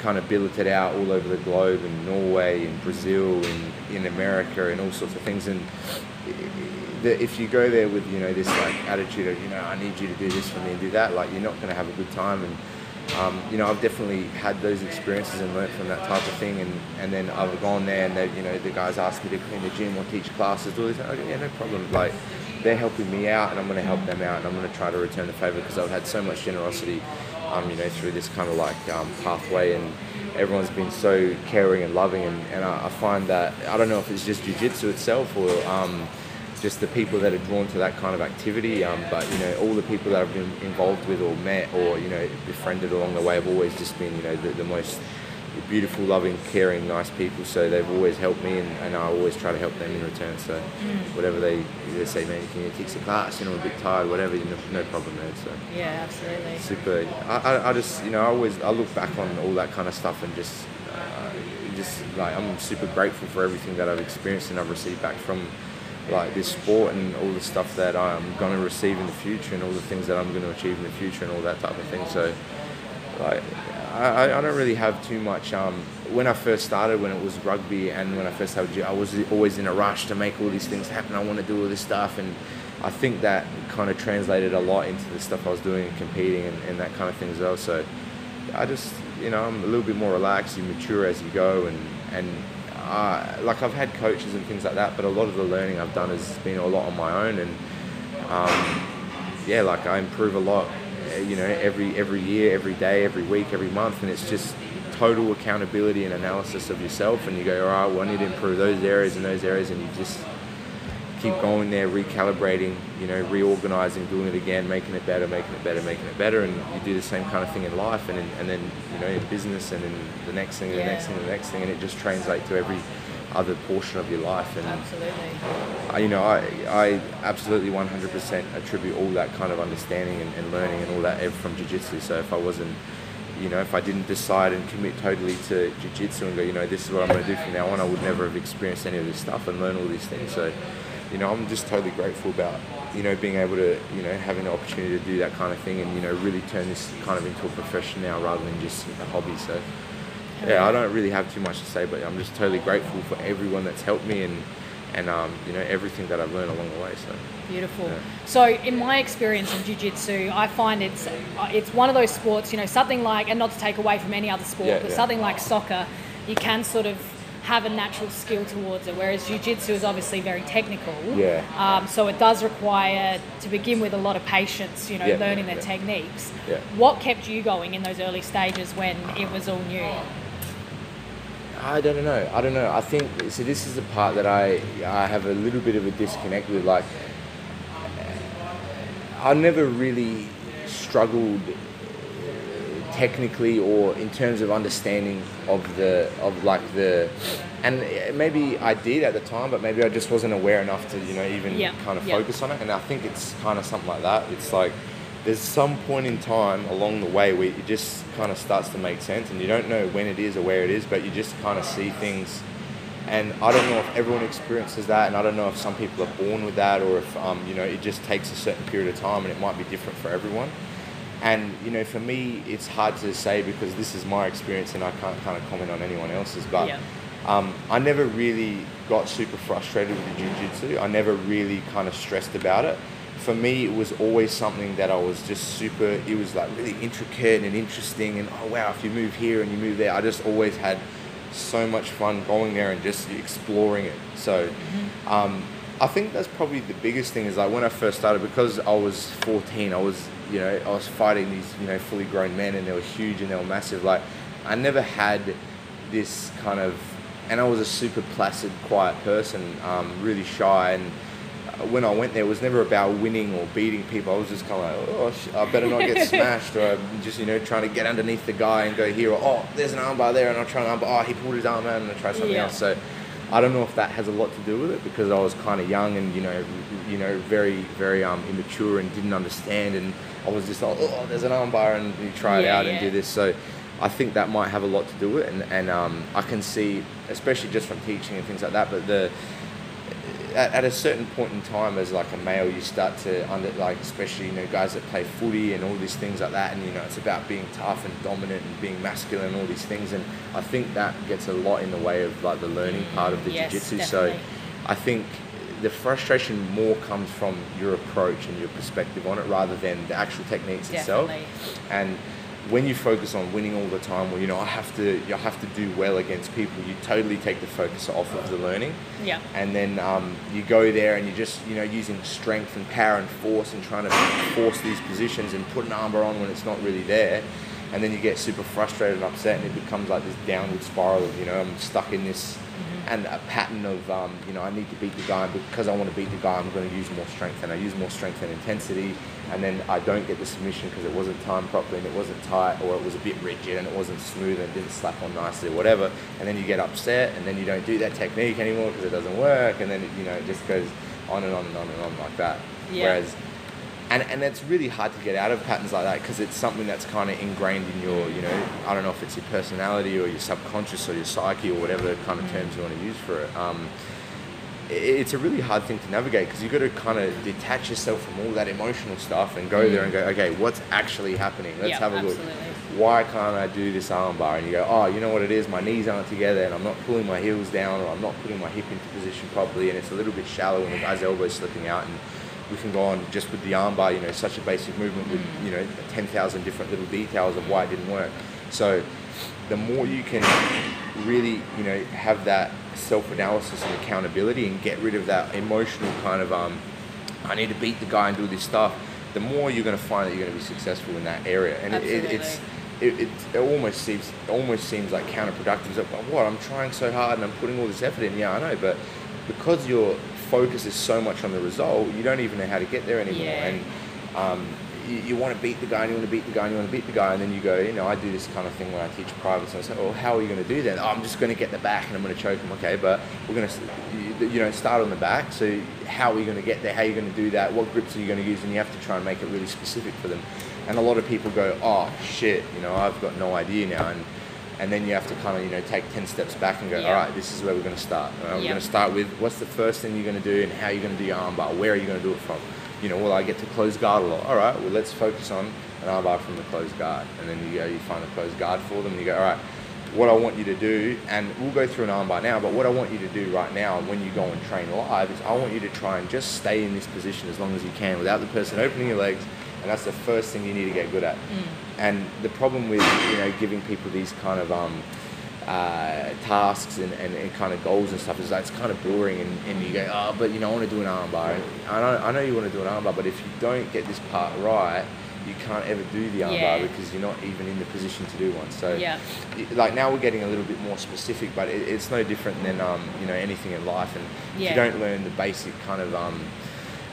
kind of billeted out all over the globe in Norway, in Brazil, in in America, and all sorts of things. And the, if you go there with you know this like attitude of you know I need you to do this for me and do that, like you're not going to have a good time. And um, you know, I've definitely had those experiences and learnt from that type of thing. And, and then I've gone there and they, you know, the guys ask me to clean the gym or teach classes, do this. Yeah, no problem. Like, they're helping me out and I'm going to help them out and I'm going to try to return the favor because I've had so much generosity, um, you know, through this kind of like um, pathway and everyone's been so caring and loving and, and I, I find that, I don't know if it's just jiu-jitsu itself or um, just the people that are drawn to that kind of activity. Um, but you know, all the people that I've been involved with or met or you know befriended along the way have always just been you know the, the most beautiful, loving, caring, nice people. So they've always helped me, and, and I always try to help them in return. So mm. whatever they, they say, man, can you teach the class? You know, I'm a bit tired, whatever. You know, no problem, there. So yeah, absolutely. Super. I, I, I, just you know I always I look back on all that kind of stuff and just uh, just like I'm super grateful for everything that I've experienced and I've received back from like this sport and all the stuff that I'm going to receive in the future and all the things that I'm going to achieve in the future and all that type of thing. So, like, I, I don't really have too much. Um, when I first started, when it was rugby and when I first started, I was always in a rush to make all these things happen. I want to do all this stuff, and I think that kind of translated a lot into the stuff I was doing and competing and, and that kind of thing as well. So, I just, you know, I'm a little bit more relaxed. You mature as you go, and and uh, like I've had coaches and things like that, but a lot of the learning I've done has been a lot on my own, and um, yeah, like I improve a lot, you know, every every year, every day, every week, every month, and it's just total accountability and analysis of yourself, and you go, all right, well, I need to improve those areas and those areas, and you just keep going there, recalibrating, you know, reorganizing, doing it again, making it better, making it better, making it better, and you do the same kind of thing in life, and in, and then you know in business, and in the next thing, the next thing, the next thing, and it just translates to every other portion of your life. And absolutely, I, you know, I I absolutely 100% attribute all that kind of understanding and, and learning and all that from jiu-jitsu. So if I wasn't you know, if I didn't decide and commit totally to jiu-jitsu and go, you know, this is what I'm going to do from now on, I would never have experienced any of this stuff and learn all these things. So you know, I'm just totally grateful about, you know, being able to, you know, having the opportunity to do that kind of thing and, you know, really turn this kind of into a profession now rather than just a hobby. So, yeah, I don't really have too much to say, but I'm just totally grateful for everyone that's helped me and, and um, you know, everything that I've learned along the way. So beautiful. Yeah. So, in my experience in jiu-jitsu, I find it's it's one of those sports, you know, something like, and not to take away from any other sport, yeah, but yeah. something like soccer, you can sort of have a natural skill towards it, whereas jiu-jitsu is obviously very technical. Yeah. Um, so it does require, to begin with, a lot of patience, you know, yeah, learning the yeah. techniques. Yeah. What kept you going in those early stages when it was all new? I don't know. I don't know. I think, so this is the part that I, I have a little bit of a disconnect with. Like, I never really struggled technically or in terms of understanding of the of like the and maybe I did at the time but maybe I just wasn't aware enough to you know even yeah. kind of yeah. focus on it and I think it's kind of something like that it's like there's some point in time along the way where it just kind of starts to make sense and you don't know when it is or where it is but you just kind of see things and I don't know if everyone experiences that and I don't know if some people are born with that or if um, you know it just takes a certain period of time and it might be different for everyone and you know, for me, it's hard to say because this is my experience, and I can't kind of comment on anyone else's. But yeah. um, I never really got super frustrated with the jiu-jitsu. I never really kind of stressed about it. For me, it was always something that I was just super. It was like really intricate and interesting, and oh wow, if you move here and you move there, I just always had so much fun going there and just exploring it. So. Mm-hmm. Um, I think that's probably the biggest thing is like when I first started because I was 14 I was you know I was fighting these you know fully grown men and they were huge and they were massive. Like I never had this kind of and I was a super placid quiet person um, really shy. And when I went there it was never about winning or beating people. I was just kind of like oh I better not get [laughs] smashed or I'm just you know trying to get underneath the guy and go here or oh there's an armbar there and I'll try an armbar oh he pulled his arm out and I try something yeah. else. So I don't know if that has a lot to do with it because I was kind of young and you know, you know, very very um, immature and didn't understand, and I was just like, oh, there's an armbar, and you try it yeah, out yeah. and do this. So I think that might have a lot to do with it, and and um, I can see, especially just from teaching and things like that, but the at, at, a certain point in time as like a male you start to under like especially you know guys that play footy and all these things like that and you know it's about being tough and dominant and being masculine and all these things and I think that gets a lot in the way of like the learning mm. part of the yes, jiu-jitsu definitely. so I think the frustration more comes from your approach and your perspective on it rather than the actual techniques definitely. itself and when you focus on winning all the time, well, you know, I have to, you have to do well against people. You totally take the focus off of the learning, Yeah. and then um, you go there and you're just, you know, using strength and power and force and trying to force these positions and put an armbar on when it's not really there, and then you get super frustrated and upset, and it becomes like this downward spiral of, you know, I'm stuck in this. And a pattern of, um, you know, I need to beat the guy, and because I want to beat the guy, I'm going to use more strength, and I use more strength and intensity, and then I don't get the submission because it wasn't timed properly and it wasn't tight, or it was a bit rigid and it wasn't smooth and it didn't slap on nicely, or whatever. And then you get upset, and then you don't do that technique anymore because it doesn't work, and then it, you know it just goes on and on and on and on like that. Yeah. Whereas and, and it's really hard to get out of patterns like that because it's something that's kind of ingrained in your, you know, I don't know if it's your personality or your subconscious or your psyche or whatever kind of terms you want to use for it. Um, it's a really hard thing to navigate because you've got to kind of detach yourself from all that emotional stuff and go there and go, okay, what's actually happening? Let's Yeah, have a look. Why can't I do this armbar? And you go, oh, you know what it is? My knees aren't together and I'm not pulling my heels down or I'm not putting my hip into position properly and it's a little bit shallow and the guy's elbow's slipping out and we can go on just with the armbar, you know, such a basic movement with, mm. you know, 10,000 different little details of why it didn't work. So the more you can really, you know, have that self-analysis and accountability and get rid of that emotional kind of, um, I need to beat the guy and do this stuff, the more you're going to find that you're going to be successful in that area. And it, it, it's, it, it, it almost seems it almost seems like counterproductive. It's like, well, what? I'm trying so hard and I'm putting all this effort in. Yeah, I know, but because your focus is so much on the result, you don't even know how to get there anymore. Yeah. And um, you, you want to beat the guy, and you want to beat the guy, and you want to beat the guy, and then you go, you know, I do this kind of thing when I teach privates, and I say, well, how are you going to do that? Oh, I'm just going to get the back, and I'm going to choke him. Okay, but we're going to, you, you know, start on the back. So how are you going to get there? How are you going to do that? What grips are you going to use? And you have to try and make it really specific for them. And a lot of people go, oh shit, you know, I've got no idea now, and and then you have to kind of you know take 10 steps back and go Yeah. all right this is where we're going to start right, we're Yeah. going to start with what's the first thing you're going to do and how you're going to do your armbar where are you going to do it from you know well i get to close guard a lot? All right well let's focus on an armbar from the closed guard. And then you go you find the closed guard for them and you go all right what i want you to do and we'll go through an armbar now but what i want you to do right now when you go and train live is i want you to try and just stay in this position as long as you can without the person opening your legs and that's the first thing you need to get good at. And the problem with you know giving people these kind of um, uh, tasks and, and, and kind of goals and stuff. Is that it's kind of boring and, and you go oh but you know I want to do an armbar. And I know, I know you want to do an armbar but if you don't get this part right you can't ever do the armbar Yeah. because you're not even in the position to do one. So Yeah. like now we're getting a little bit more specific but it, it's no different than um, you know anything in life. And if you don't learn the basic kind of um,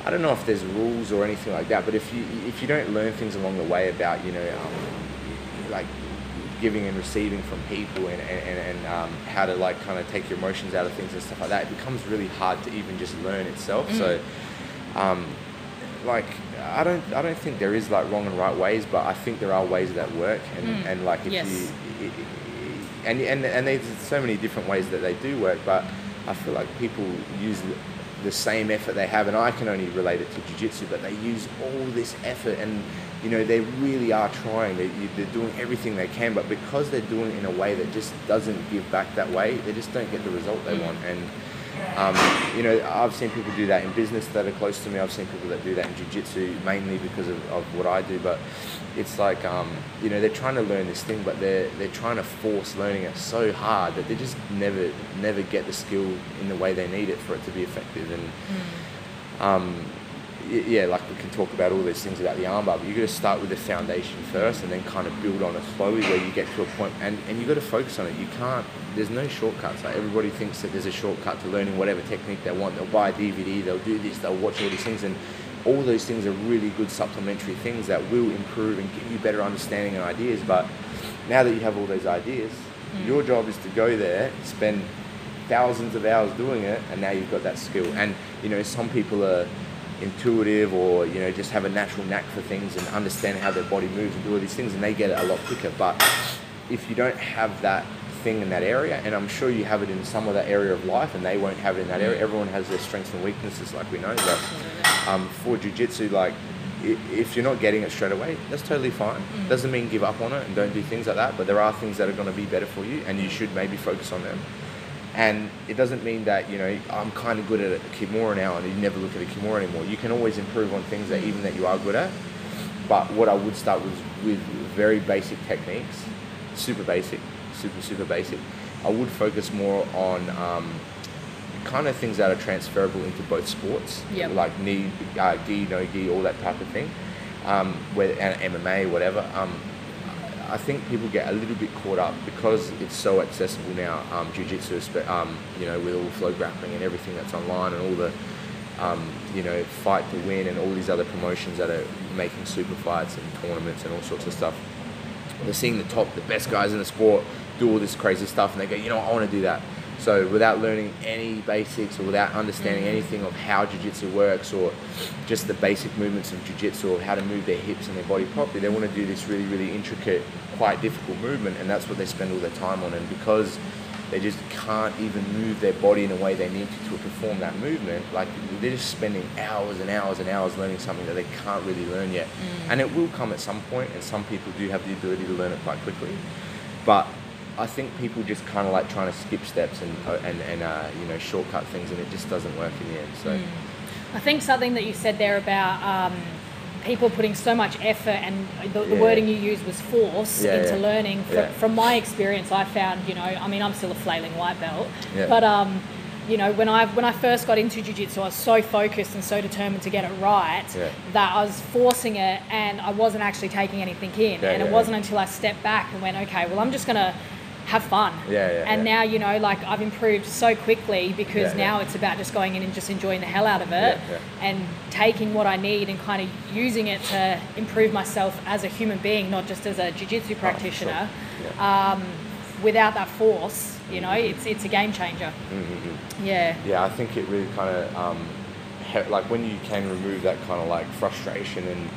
I don't know if there's rules or anything like that, but if you if you don't learn things along the way about you know um, like giving and receiving from people and, and, and, um, how to like kind of take your emotions out of things and stuff like that, it becomes really hard to even just learn itself. So, um, like I don't I don't think there is like wrong and right ways, but I think there are ways that work and, Mm. and like if Yes. you and and and there's so many different ways that they do work, but I feel like people use the same effort they have, and I can only relate it to jiu-jitsu, but they use all this effort, and you know they really are trying. They they're doing everything they can, but because they're doing it in a way that just doesn't give back that way, they just don't get the result they want. And um, you know, I've seen people do that in business that are close to me. I've seen people that do that in jiu-jitsu mainly because of, of what I do. But it's like, um, you know, they're trying to learn this thing, but they're they're trying to force learning it so hard that they just never never get the skill in the way they need it for it to be effective. And um, y- yeah, like we can talk about all these things about the armbar, but you've got to start with the foundation first, and then kind of build on it slowly, where you get to a point, and and you got to focus on it. You can't. There's no shortcuts. Like everybody thinks that there's a shortcut to learning whatever technique they want. They'll buy a DVD, they'll do this, they'll watch all these things, and all those things are really good supplementary things that will improve and give you better understanding and ideas. But now that you have all those ideas, mm. your job is to go there, spend thousands of hours doing it, and now you've got that skill. And you know, some people are intuitive or you know just have a natural knack for things and understand how their body moves and do all these things, and they get it a lot quicker. But if you don't have that thing in that area, and I'm sure you have it in some other area of life, and they won't have it in that area. Everyone has their strengths and weaknesses, like we know. But um, for jujitsu, like if you're not getting it straight away, that's totally fine. Doesn't mean give up on it and don't do things like that. But there are things that are going to be better for you, and you should maybe focus on them. And it doesn't mean that you know I'm kind of good at a kimura now, and you never look at a kimura anymore. You can always improve on things that even that you are good at. but what I would start was with very basic techniques, super basic, super super basic. I would focus more on um, kind of things that are transferable into both sports, Yep. like knee, uh, gi, no gi, all that type of thing, um, where, and MMA, whatever. Um, I think people get a little bit caught up because it's so accessible now. Um, jiu-jitsu, um, you know, with all FloGrappling and everything that's online and all the, um, you know, fight to win and all these other promotions that are making super fights and tournaments and all sorts of stuff. They're seeing the top, the best guys in the sport do all this crazy stuff, and they go, you know, I want to do that. So without learning any basics or without understanding anything of how jiu-jitsu works or just the basic movements of jiu-jitsu or how to move their hips and their body properly, they want to do this really, really intricate, quite difficult movement, and that's what they spend all their time on. And because they just can't even move their body in a way they need to to perform that movement, like they're just spending hours and hours and hours learning something that they can't really learn yet. And it will come at some point, and some people do have the ability to learn it quite quickly. But I think people just kind of like trying to skip steps and uh, and and uh, you know shortcut things, and it just doesn't work in the end. So I think something that you said there about um, people putting so much effort and the, the Yeah. wording you used was force Yeah, into yeah. learning. Fr- Yeah. From my experience, I found, you know, I mean, I'm still a flailing white belt, but um, you know, when I when I first got into jiu-jitsu, I was so focused and so determined to get it right that I was forcing it and I wasn't actually taking anything in. And it wasn't until I stepped back and went, okay, well, I'm just gonna have fun. Yeah, yeah, And yeah. now, you know, like I've improved so quickly because Yeah, yeah. now it's about just going in and just enjoying the hell out of it Yeah, yeah. and taking what I need and kind of using it to improve myself as a human being, not just as a jiu-jitsu practitioner. Yeah. Um, without that force, you know, it's it's a game changer. Mm-hmm. Yeah. yeah, I think it really kind of um, like when you can remove that kind of like frustration and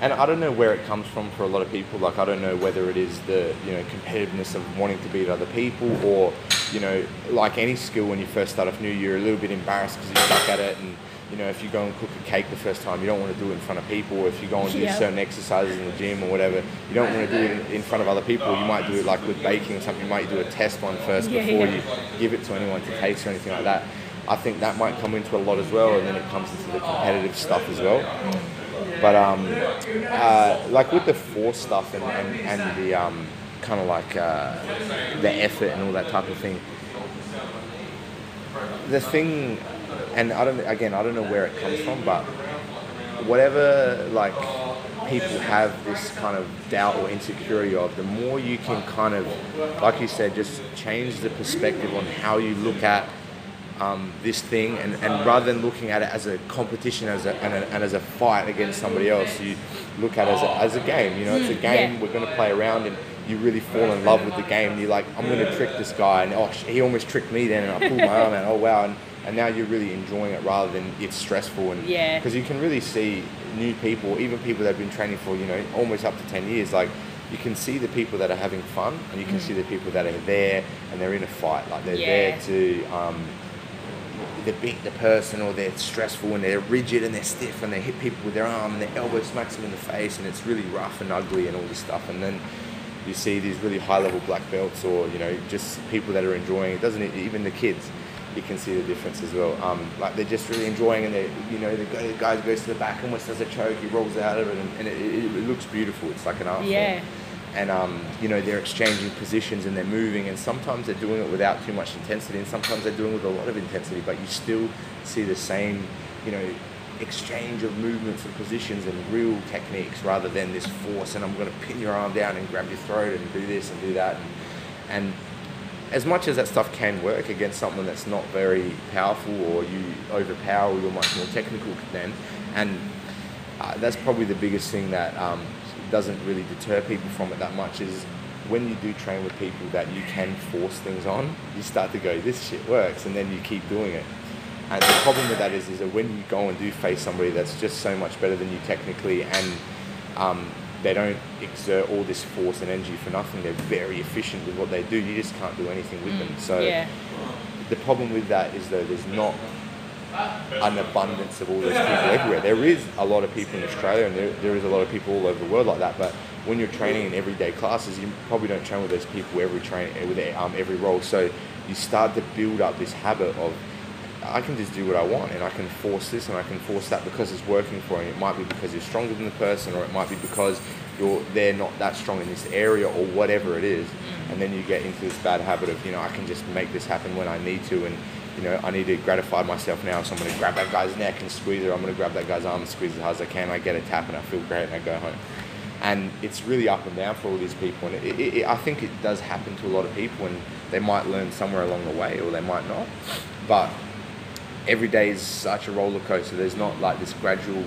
and I don't know where it comes from for a lot of people. Like I don't know whether it is the you know competitiveness of wanting to beat other people or you know like any skill when you first start off new, you're a little bit embarrassed because you suck at it and. You know, if you go and cook a cake the first time, you don't want to do it in front of people. Or if you go and do Yeah. certain exercises in the gym or whatever, you don't want to do it in, in front of other people. You might do it like with baking or something. You might do a test one first Yeah, before yeah. you give it to anyone to taste or anything like that. I think that might come into a lot as well, and then it comes into the competitive stuff as well. But um, uh, like with the force stuff and, and, and the um, kind of like uh, the effort and all that type of thing, the thing, and I don't again I don't know where it comes from, but whatever like people have this kind of doubt or insecurity of, the more you can kind of, like you said, just change the perspective on how you look at um, this thing, and, and rather than looking at it as a competition, as a, and, a, and as a fight against somebody else, you look at it as a, as a game. You know, it's a game. yeah. We're going to play around, and you really fall in love with the game. And you're like, I'm going to trick this guy, and oh, he almost tricked me then, and I pulled my arm out. Oh wow, and, and now you're really enjoying it rather than it's stressful. And Yeah. because you can really see new people, even people that have been training for you know almost up to ten years, like. You can see the people that are having fun, and you can see the people that are there and they're in a fight. Like they're Yeah. there to um, they beat the person or they're stressful and they're rigid and they're stiff and they hit people with their arm and their elbow smacks them in the face and it's really rough and ugly and all this stuff. And then you see these really high level black belts or you know just people that are enjoying it. Doesn't even the kids you can see the difference as well. Um, like they're just really enjoying and they you know the guy, goes to the back almost does a choke he rolls out of it and, and it, it, looks beautiful. It's like an art form. Yeah. And um, you know they're exchanging positions and they're moving and sometimes they're doing it without too much intensity and sometimes they're doing it with a lot of intensity but you still see the same you know exchange of movements and positions and real techniques rather than this force and I'm going to pin your arm down and grab your throat and do this and do that and, and as much as that stuff can work against someone that's not very powerful or you overpower you're much more technical than and uh, that's probably the biggest thing that um, doesn't really deter people from it that much is when you do train with people that you can force things on, you start to go, this shit works, and then you keep doing it. And the problem with that is, is that when you go and do face somebody that's just so much better than you technically, and um, they don't exert all this force and energy for nothing, they're very efficient with what they do. You just can't do anything with them. So yeah. the problem with that is though there's not an abundance of all those people everywhere. There is a lot of people in Australia and there, there is a lot of people all over the world like that. But when you're training in everyday classes, you probably don't train with those people every train with um, every roll. So you start to build up this habit of I can just do what I want and I can force this and I can force that because it's working for me. It might be because you're stronger than the person, or it might be because you're they're not that strong in this area, or whatever it is. And then you get into this bad habit of you know I can just make this happen when I need to, and you know I need to gratify myself now. So I'm going to grab that guy's neck and squeeze it. I'm going to grab that guy's arm and squeeze as hard as I can. I get a tap and I feel great and I go home. And it's really up and down for all these people. And it, it, it, I think it does happen to a lot of people, and they might learn somewhere along the way, or they might not. But every day is such a roller coaster. There's not like this gradual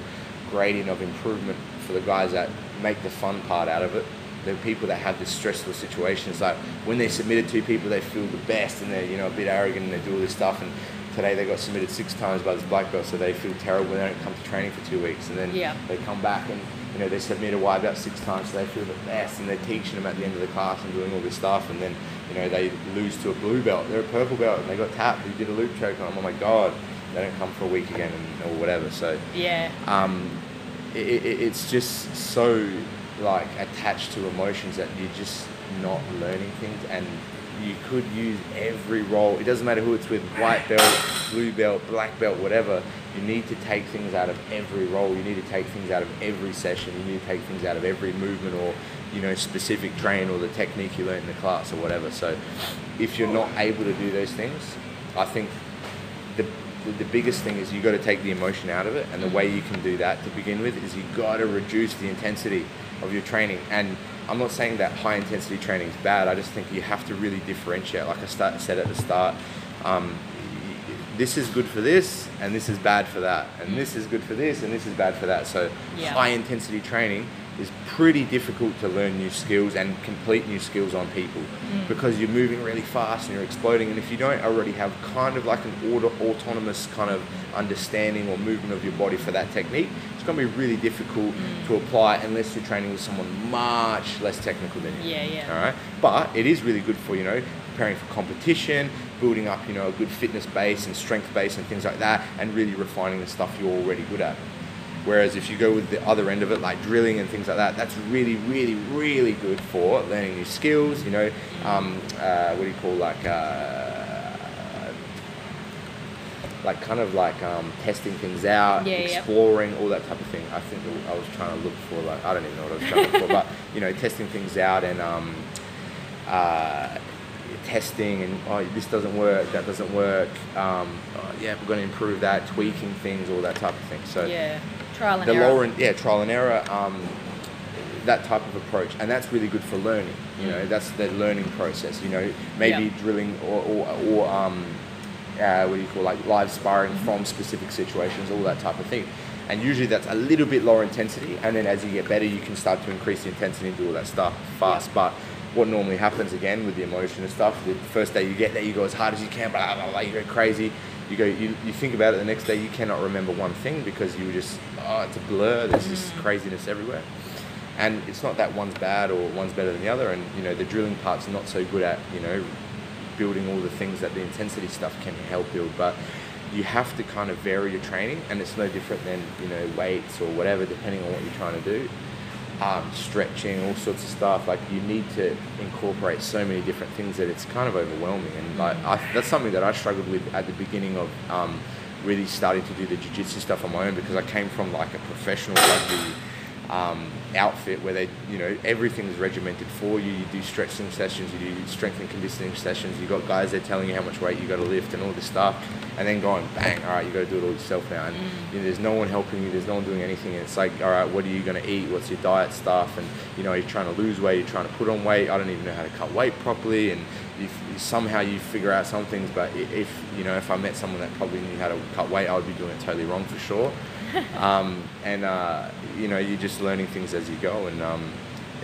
gradient of improvement for the guys that make the fun part out of it. The people that have this stressful situations, like when they're submitted to people, they feel the best and they're you know a bit arrogant and they do all this stuff. And today they got submitted six times by this black belt, so they feel terrible. They don't come to training for two weeks, and then Yeah. they come back and you know they submit a wide belt six times, so they feel the best, and they're teaching them at the end of the class and doing all this stuff, and then you know they lose to a blue belt, they're a purple belt, and they got tapped. They did a loop choke on them. Oh my god, they don't come for a week again, and, or whatever. So Yeah. um, it, it, it's just so like attached to emotions that you're just not learning things and you could use every roll. It doesn't matter who it's with white belt blue belt black belt whatever you need to take things out of every roll. You need to take things out of every session. You need to take things out of every movement or you know specific train or the technique you learn in the class or whatever. So if you're not able to do those things i think the, the, biggest thing is you got to take the emotion out of it and the way you can do that to begin with is you got to reduce the intensity of your training. And i'm not saying that high intensity training is bad. I just think you have to really differentiate like i start, said at the start. Um, this is good for this and this is bad for that. And this is good for this and this is bad for that. So Yeah. high intensity training is pretty difficult to learn new skills and complete new skills on people mm. because you're moving really fast and you're exploding. And if you don't already have kind of like an auto, autonomous kind of understanding or movement of your body for that technique it's going to be really difficult mm. to apply unless you're training with someone much less technical than you. Yeah, yeah. all right but it is really good for you know preparing for competition building up you know a good fitness base and strength base and things like that and really refining the stuff you're already good at Whereas if you go with the other end of it, like drilling and things like that, that's really, really, really good for learning new skills. You know, um, uh, what do you call like, uh, like kind of like um, testing things out, Yeah, yeah. exploring, all that type of thing. I think I was trying to look for like I don't even know what I was trying to look for, but [laughs] you know, testing things out and um, uh, testing and oh this doesn't work, that doesn't work. Um, oh, yeah, we're going to improve that, tweaking things, all that type of thing. So Yeah. Trial and the error. lower end, yeah, trial and error, um, that type of approach, and that's really good for learning. You know, that's the learning process. You know, maybe Yeah. drilling or or, or um, uh, what do you call like live sparring from specific situations, all that type of thing. And usually that's a little bit lower intensity, and then as you get better, you can start to increase the intensity and do all that stuff fast. But what normally happens again with the emotion and stuff, the first day you get there, you go as hard as you can, blah blah blah, you go crazy. You go, you, you think about it the next day, you cannot remember one thing because you were just, oh, it's a blur. There's just mm. craziness everywhere and it's not that one's bad or one's better than the other and you know the drilling part's not so good at you know building all the things that the intensity stuff can help build but you have to kind of vary your training and it's no different than you know weights or whatever depending on what you're trying to do um, stretching all sorts of stuff like you need to incorporate so many different things that it's kind of overwhelming. And like I, that's something that I struggled with at the beginning of um, really starting to do the jiu-jitsu stuff on my own because I came from like a professional rugby um, outfit where they, you know, everything's regimented for you. You do stretching sessions, you do strength and conditioning sessions. You got guys there telling you how much weight you got to lift and all this stuff, and then going bang, all right, you got to do it all yourself now. And mm. you know, there's no one helping you. There's no one doing anything. And it's like, all right, what are you going to eat? What's your diet stuff? And you know, you're trying to lose weight, you're trying to put on weight. I don't even know how to cut weight properly, and if, somehow you figure out some things. But if you know, if I met someone that probably knew how to cut weight, I would be doing it totally wrong for sure um, and uh, you know you're just learning things as you go and um,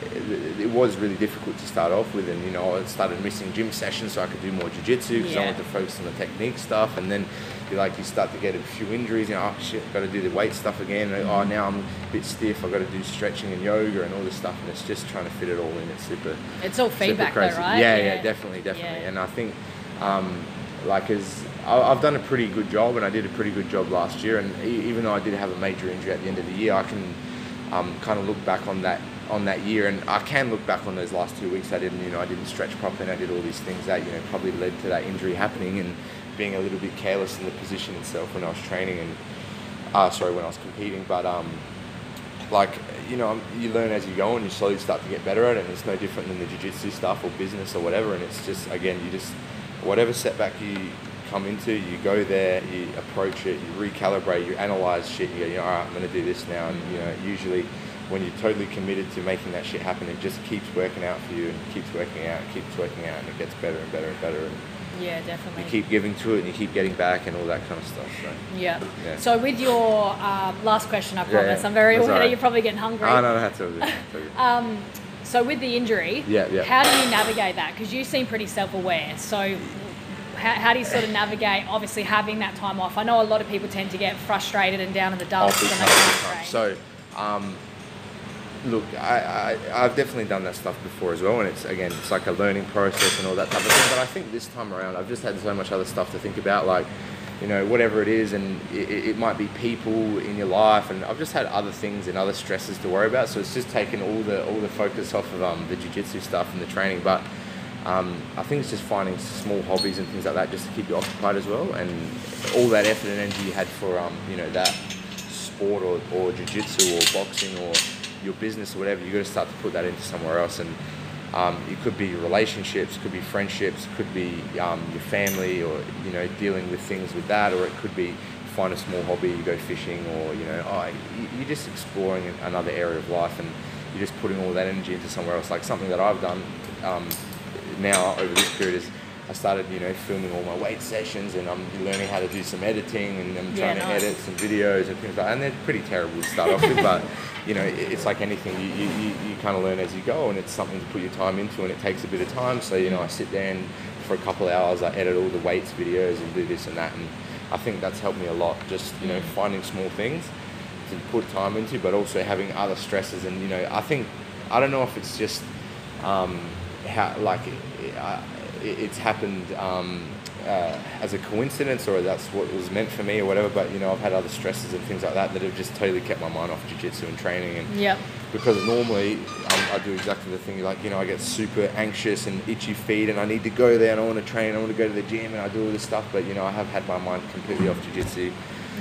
it, it was really difficult to start off with and you know I started missing gym sessions so I could do more jiu-jitsu because I wanted to focus on the technique stuff and then you like you start to get a few injuries you know oh shit got to do the weight stuff again and, oh now I'm a bit stiff I've got to do stretching and yoga and all this stuff and it's just trying to fit it all in it's super It's all super feedback though, crazy. right? Yeah, yeah, definitely, definitely. Yeah. And I think, um, like, as I've done a pretty good job, and I did a pretty good job last year. And even though I did have a major injury at the end of the year, I can um, kind of look back on that on that year, and I can look back on those last two weeks. I didn't, you know, I didn't stretch properly, and I did all these things that you know probably led to that injury happening. And being a little bit careless in the position itself when I was training and uh, sorry when I was competing. But um, like you know, you learn as you go and you slowly start to get better at it. And it's no different than the jiu-jitsu stuff or business or whatever. And it's just again, you just whatever setback you come into, you go there, you approach it, you recalibrate, you analyze shit. You go, you know, all right, I'm going to do this now. And you know, usually when you're totally committed to making that shit happen, it just keeps working out for you and keeps working out, and keeps working out, and it gets better and better and better. And Yeah, definitely. you keep giving to it and you keep getting back and all that kind of stuff. So. yeah. Yeah. So with your um, last question, I promise, yeah. I'm very aware right. you're probably getting hungry. Oh, no, that's all good. That's all good. Um, so with the injury, Yeah, yeah. how do you navigate that? Because you seem pretty self-aware. So how, how do you sort of navigate, obviously having that time off? I know a lot of people tend to get frustrated and down in the dumps big when time, they big can't time. train. So, um, look, I, I, I've definitely done that stuff before as well, and it's again, it's like a learning process and all that type of thing. But I think this time around, I've just had so much other stuff to think about, like, you know, whatever it is, and it, it might be people in your life, and I've just had other things and other stresses to worry about. So it's just taken all the all the focus off of um, the jiu-jitsu stuff and the training, but. Um, I think it's just finding small hobbies and things like that just to keep you occupied as well, and all that effort and energy you had for um, you know that sport or, or jiu-jitsu or boxing or your business or whatever, you got to start to put that into somewhere else. And um, it could be relationships, could be friendships, could be um, your family, or you know dealing with things with that, or it could be find a small hobby, you go fishing, or you know, oh, you- you're just exploring another area of life, and you're just putting all that energy into somewhere else. Like something that I've done um, now over this period is. I started, you know, filming all my weight sessions, and I'm learning how to do some editing, and I'm Yeah, trying to edit some videos and things like that. And they're pretty terrible to start off with, but [laughs] you know, it's like anything. You, you, you, you kind of learn as you go, and it's something to put your time into, and it takes a bit of time. So you know, I sit there and for a couple of hours, I edit all the weights videos and do this and that, and I think that's helped me a lot. Just you know, finding small things to put time into, but also having other stresses. And you know, I think I don't know if it's just um, how like I, it's happened um, uh, as a coincidence or that's what was meant for me or whatever. But you know, I've had other stresses and things like that that have just totally kept my mind off jiu-jitsu and training. And Yep. because normally um, I do exactly the thing like you know I get super anxious and itchy feet and I need to go there and I want to train I want to go to the gym and I do all this stuff but you know I have had my mind completely off jiu-jitsu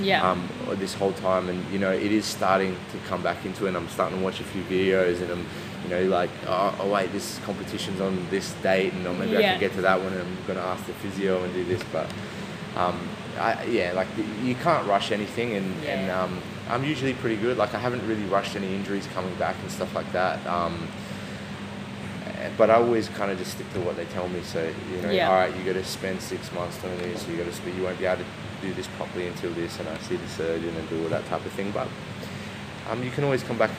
Yeah. um, this whole time and you know it is starting to come back into it and I'm starting to watch a few videos and I'm you know like oh, oh wait this competition's on this date and maybe I can get to that one and I'm going to ask the physio and do this but um, I, yeah like you can't rush anything and, and um, I'm usually pretty good like I haven't really rushed any injuries coming back and stuff like that um, but I always kind of just stick to what they tell me. So you know, Yeah. all right, you got to spend six months doing this. You got to. You won't be able to do this properly until this, and I see the surgeon and do all that type of thing. But um, you can always come back.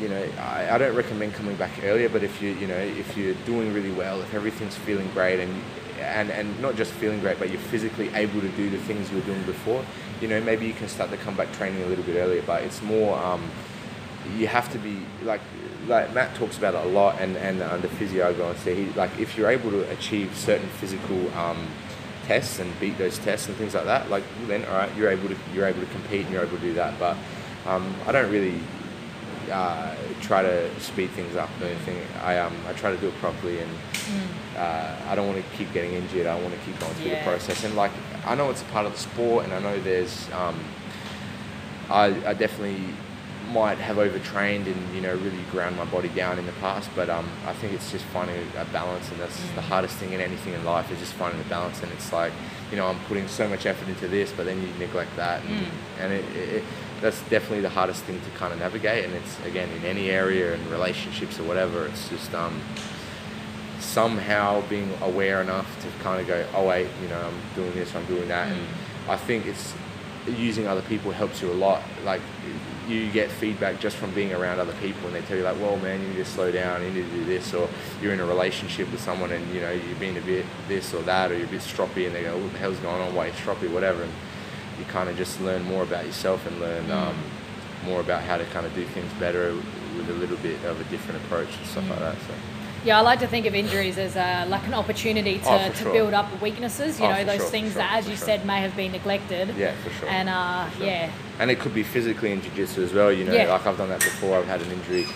You know, I, I don't recommend coming back earlier. But if you you know if you're doing really well, if everything's feeling great, and and and not just feeling great, but you're physically able to do the things you were doing before, you know, maybe you can start to come back training a little bit earlier. But it's more. Um, you have to be like like Matt talks about it a lot, and and uh, the physio I go and see. He, like if you're able to achieve certain physical um, tests and beat those tests and things like that, like then all right, you're able to you're able to compete and you're able to do that. But um, I don't really uh, try to speed things up or anything. I um I try to do it properly and. Uh, I don't want to keep getting injured. I want to keep going through Yeah. the process. And like, I know it's a part of the sport, and I know there's um, I, I definitely might have overtrained and you know really ground my body down in the past, but um, I think it's just finding a balance, and that's the hardest thing in anything in life is just finding the balance. And it's like you know I'm putting so much effort into this, but then you neglect that, and, and it, it, it, that's definitely the hardest thing to kind of navigate. And it's again in any area and relationships or whatever, it's just um, somehow being aware enough to kind of go, oh wait, you know, I'm doing this, I'm doing that, and I think it's using other people helps you a lot. Like you get feedback just from being around other people, and they tell you like, well, man, you need to slow down, you need to do this, or you're in a relationship with someone, and you know you're being a bit this or that, or you're a bit stroppy, and they go, what the hell's going on? Why you stroppy, whatever, and you kind of just learn more about yourself and learn um, more about how to kind of do things better with a little bit of a different approach and stuff like that. So. Yeah, I like to think of injuries as a, like an opportunity to, Oh, to sure. build up weaknesses. You Oh, know, those sure, things for that, as you sure. said, may have been neglected. Yeah, for sure. And uh, For sure. yeah, And it could be physically in jiu-jitsu as well, you know, Yeah. like I've done that before. I've had an injury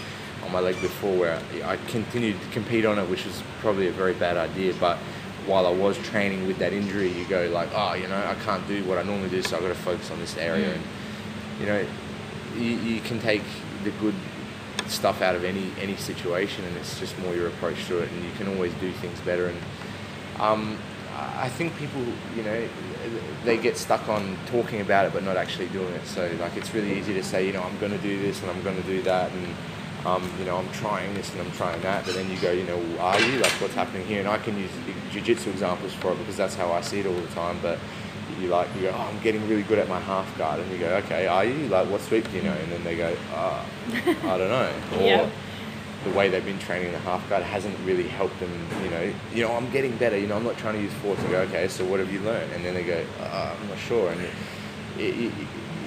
on my leg before where I continued to compete on it, which was probably a very bad idea. But while I was training with that injury, you go like, oh, you know, I can't do what I normally do, so I've got to focus on this area. Mm. And you know, you, you can take the good stuff out of any any situation, and it's just more your approach to it, and you can always do things better. And um, I think people, you know, they get stuck on talking about it but not actually doing it. So like, it's really easy to say, you know, I'm going to do this and I'm going to do that, and um, you know, I'm trying this and I'm trying that. But then you go, you know, are you? Like, what's happening here? And I can use jiu-jitsu examples for it because that's how I see it all the time. But you like, you go, oh, I'm getting really good at my half guard, and you go, okay, are you? Like, what sweep do you know? And then they go, oh, I don't know. [laughs] Or, Yeah. the way they've been training the half guard hasn't really helped them. You know, you know, I'm getting better. You know, I'm not trying to use force and go, okay, so what have you learned? And then they go, uh, I'm not sure. And it, it,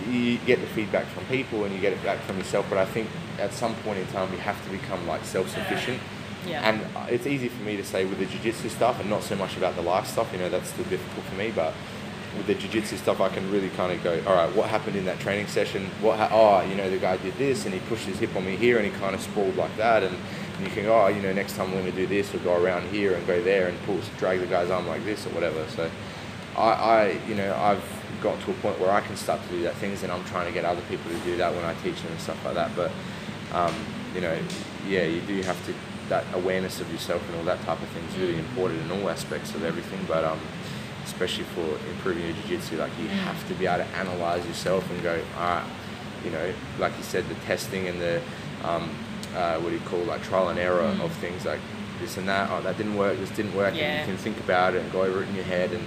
you get the feedback from people and you get it back from yourself. But I think at some point in time, we have to become like self-sufficient. Yeah. And it's easy for me to say with the jiu-jitsu stuff and not so much about the life stuff. You know, that's still difficult for me, but with the jiu-jitsu stuff, I can really kind of go, all right, what happened in that training session? What, ha- oh, you know, the guy did this and he pushed his hip on me here and he kind of sprawled like that. And, and you can go, oh, you know, next time I'm going to do this or go around here and go there and pull, drag the guy's arm like this or whatever. So I, I, you know, I've got to a point where I can start to do that things and I'm trying to get other people to do that when I teach them and stuff like that. But, um, you know, yeah, you do have to, that awareness of yourself and all that type of thing is really important in all aspects of everything. But, um, especially for improving your jiu-jitsu like you have to be able to analyze yourself and go all right you know like you said the testing and the um, uh, what do you call like trial and error of things like this and that oh that didn't work this didn't work Yeah. and you can think about it and go over it in your head and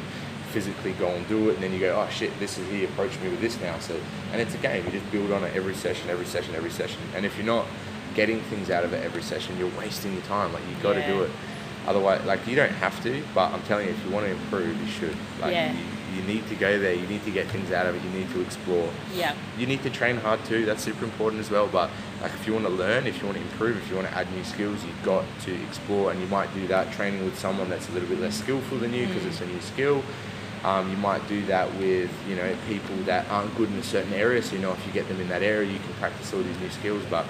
physically go and do it and then you go oh shit this is he approached me with this now so and it's a game you just build on it every session every session every session and if you're not getting things out of it every session you're wasting your time like you got to do it Otherwise, like you don't have to, but I'm telling you, if you want to improve, you should. Like Yeah. you, you need to go there. You need to get things out of it. You need to explore. Yeah. You need to train hard too. That's super important as well. But like, if you want to learn, if you want to improve, if you want to add new skills, you've got to explore. And you might do that training with someone that's a little bit less skillful than you because mm. it's a new skill. Um, you might do that with you know people that aren't good in a certain area. So you know if you get them in that area, you can practice all these new skills. But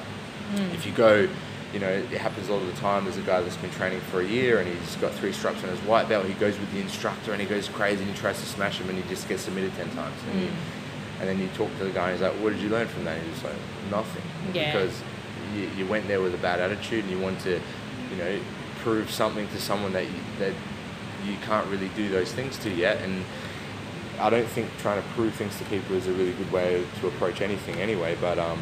if you go, you know, it happens a lot of the time. There's a guy that's been training for a year and he's got three stripes on his white belt. He goes with the instructor and he goes crazy and he tries to smash him and he just gets submitted ten times. And, you, and then you talk to the guy and he's like, "What did you learn from that?" And he's just like, "Nothing," Yeah. because you, you went there with a bad attitude and you want to, you know, prove something to someone that you, that you can't really do those things to yet. And I don't think trying to prove things to people is a really good way to approach anything anyway. But um,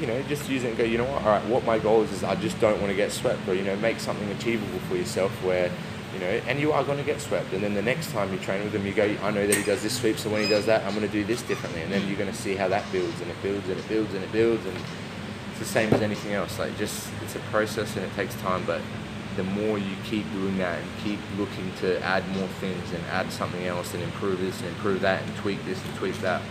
you know, just use it and go. You know what? All right, what my goal is is I just don't want to get swept, or you know, make something achievable for yourself where. You know, and you are going to get swept, and then the next time you train with him, you go, I know that he does this sweep, so when he does that, I'm going to do this differently, and then you're going to see how that builds, and it builds, and it builds, and it builds, and it's the same as anything else. Like, just it's a process, and it takes time, but the more you keep doing that and keep looking to add more things and add something else and improve this and improve that and tweak this and tweak that,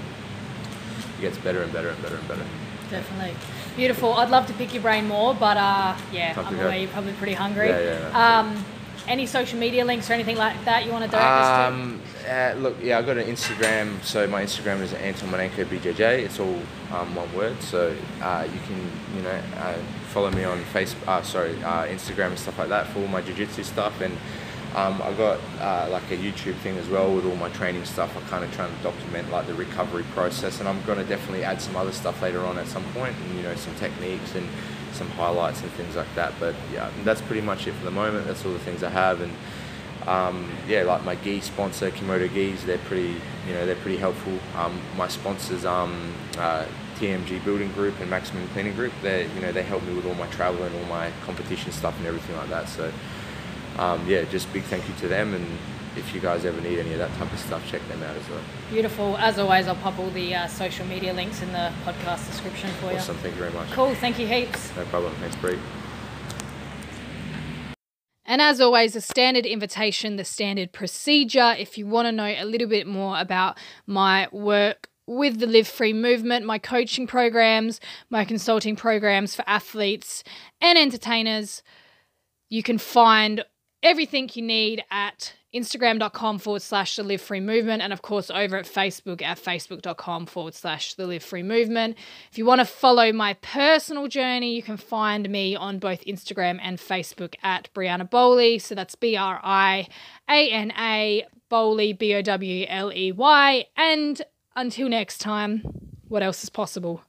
it gets better and better and better and better. Definitely. Beautiful. I'd love to pick your brain more, but uh, yeah, Time to I'm go. aware you're probably pretty hungry. Yeah, yeah, um, any social media links or anything like that you want to direct us to? Um, uh, look, yeah, I've got an Instagram. So my Instagram is Anton Minenko BJJ. It's all um, one word. So uh, you can, you know, uh, follow me on Facebook. Uh, sorry, uh, Instagram and stuff like that for all my jiu-jitsu stuff. And um, I've got uh, like a YouTube thing as well with all my training stuff. I'm kind of trying to document like the recovery process, and I'm going to definitely add some other stuff later on at some point, and you know, some techniques and some highlights and things like that. But yeah, that's pretty much it for the moment. That's all the things I have, and um, yeah, like my gi sponsor, Kimoto Gis, they're pretty, you know, they're pretty helpful. Um, my sponsors, um, uh, TMG Building Group and Maximum Cleaning Group, they, you know, they help me with all my travel and all my competition stuff and everything like that. So, um, yeah, just big thank you to them. And if you guys ever need any of that type of stuff, check them out as well. Beautiful. As always, I'll pop all the uh, social media links in the podcast description for you. Awesome, thank you very much. Cool. Thank you heaps. No problem. Thanks, Bree. And as always, the standard invitation, the standard procedure. If you want to know a little bit more about my work with the Live Free movement, my coaching programs, my consulting programs for athletes and entertainers, you can find everything you need at Instagram.com forward slash the Live Free Movement, and of course over at Facebook at facebook.com forward slash the Live Free Movement. If you want to follow my personal journey, you can find me on both Instagram and Facebook at Briana Bowley. So that's B R I A N A Bowley, B O W L E Y. And until next time, what else is possible?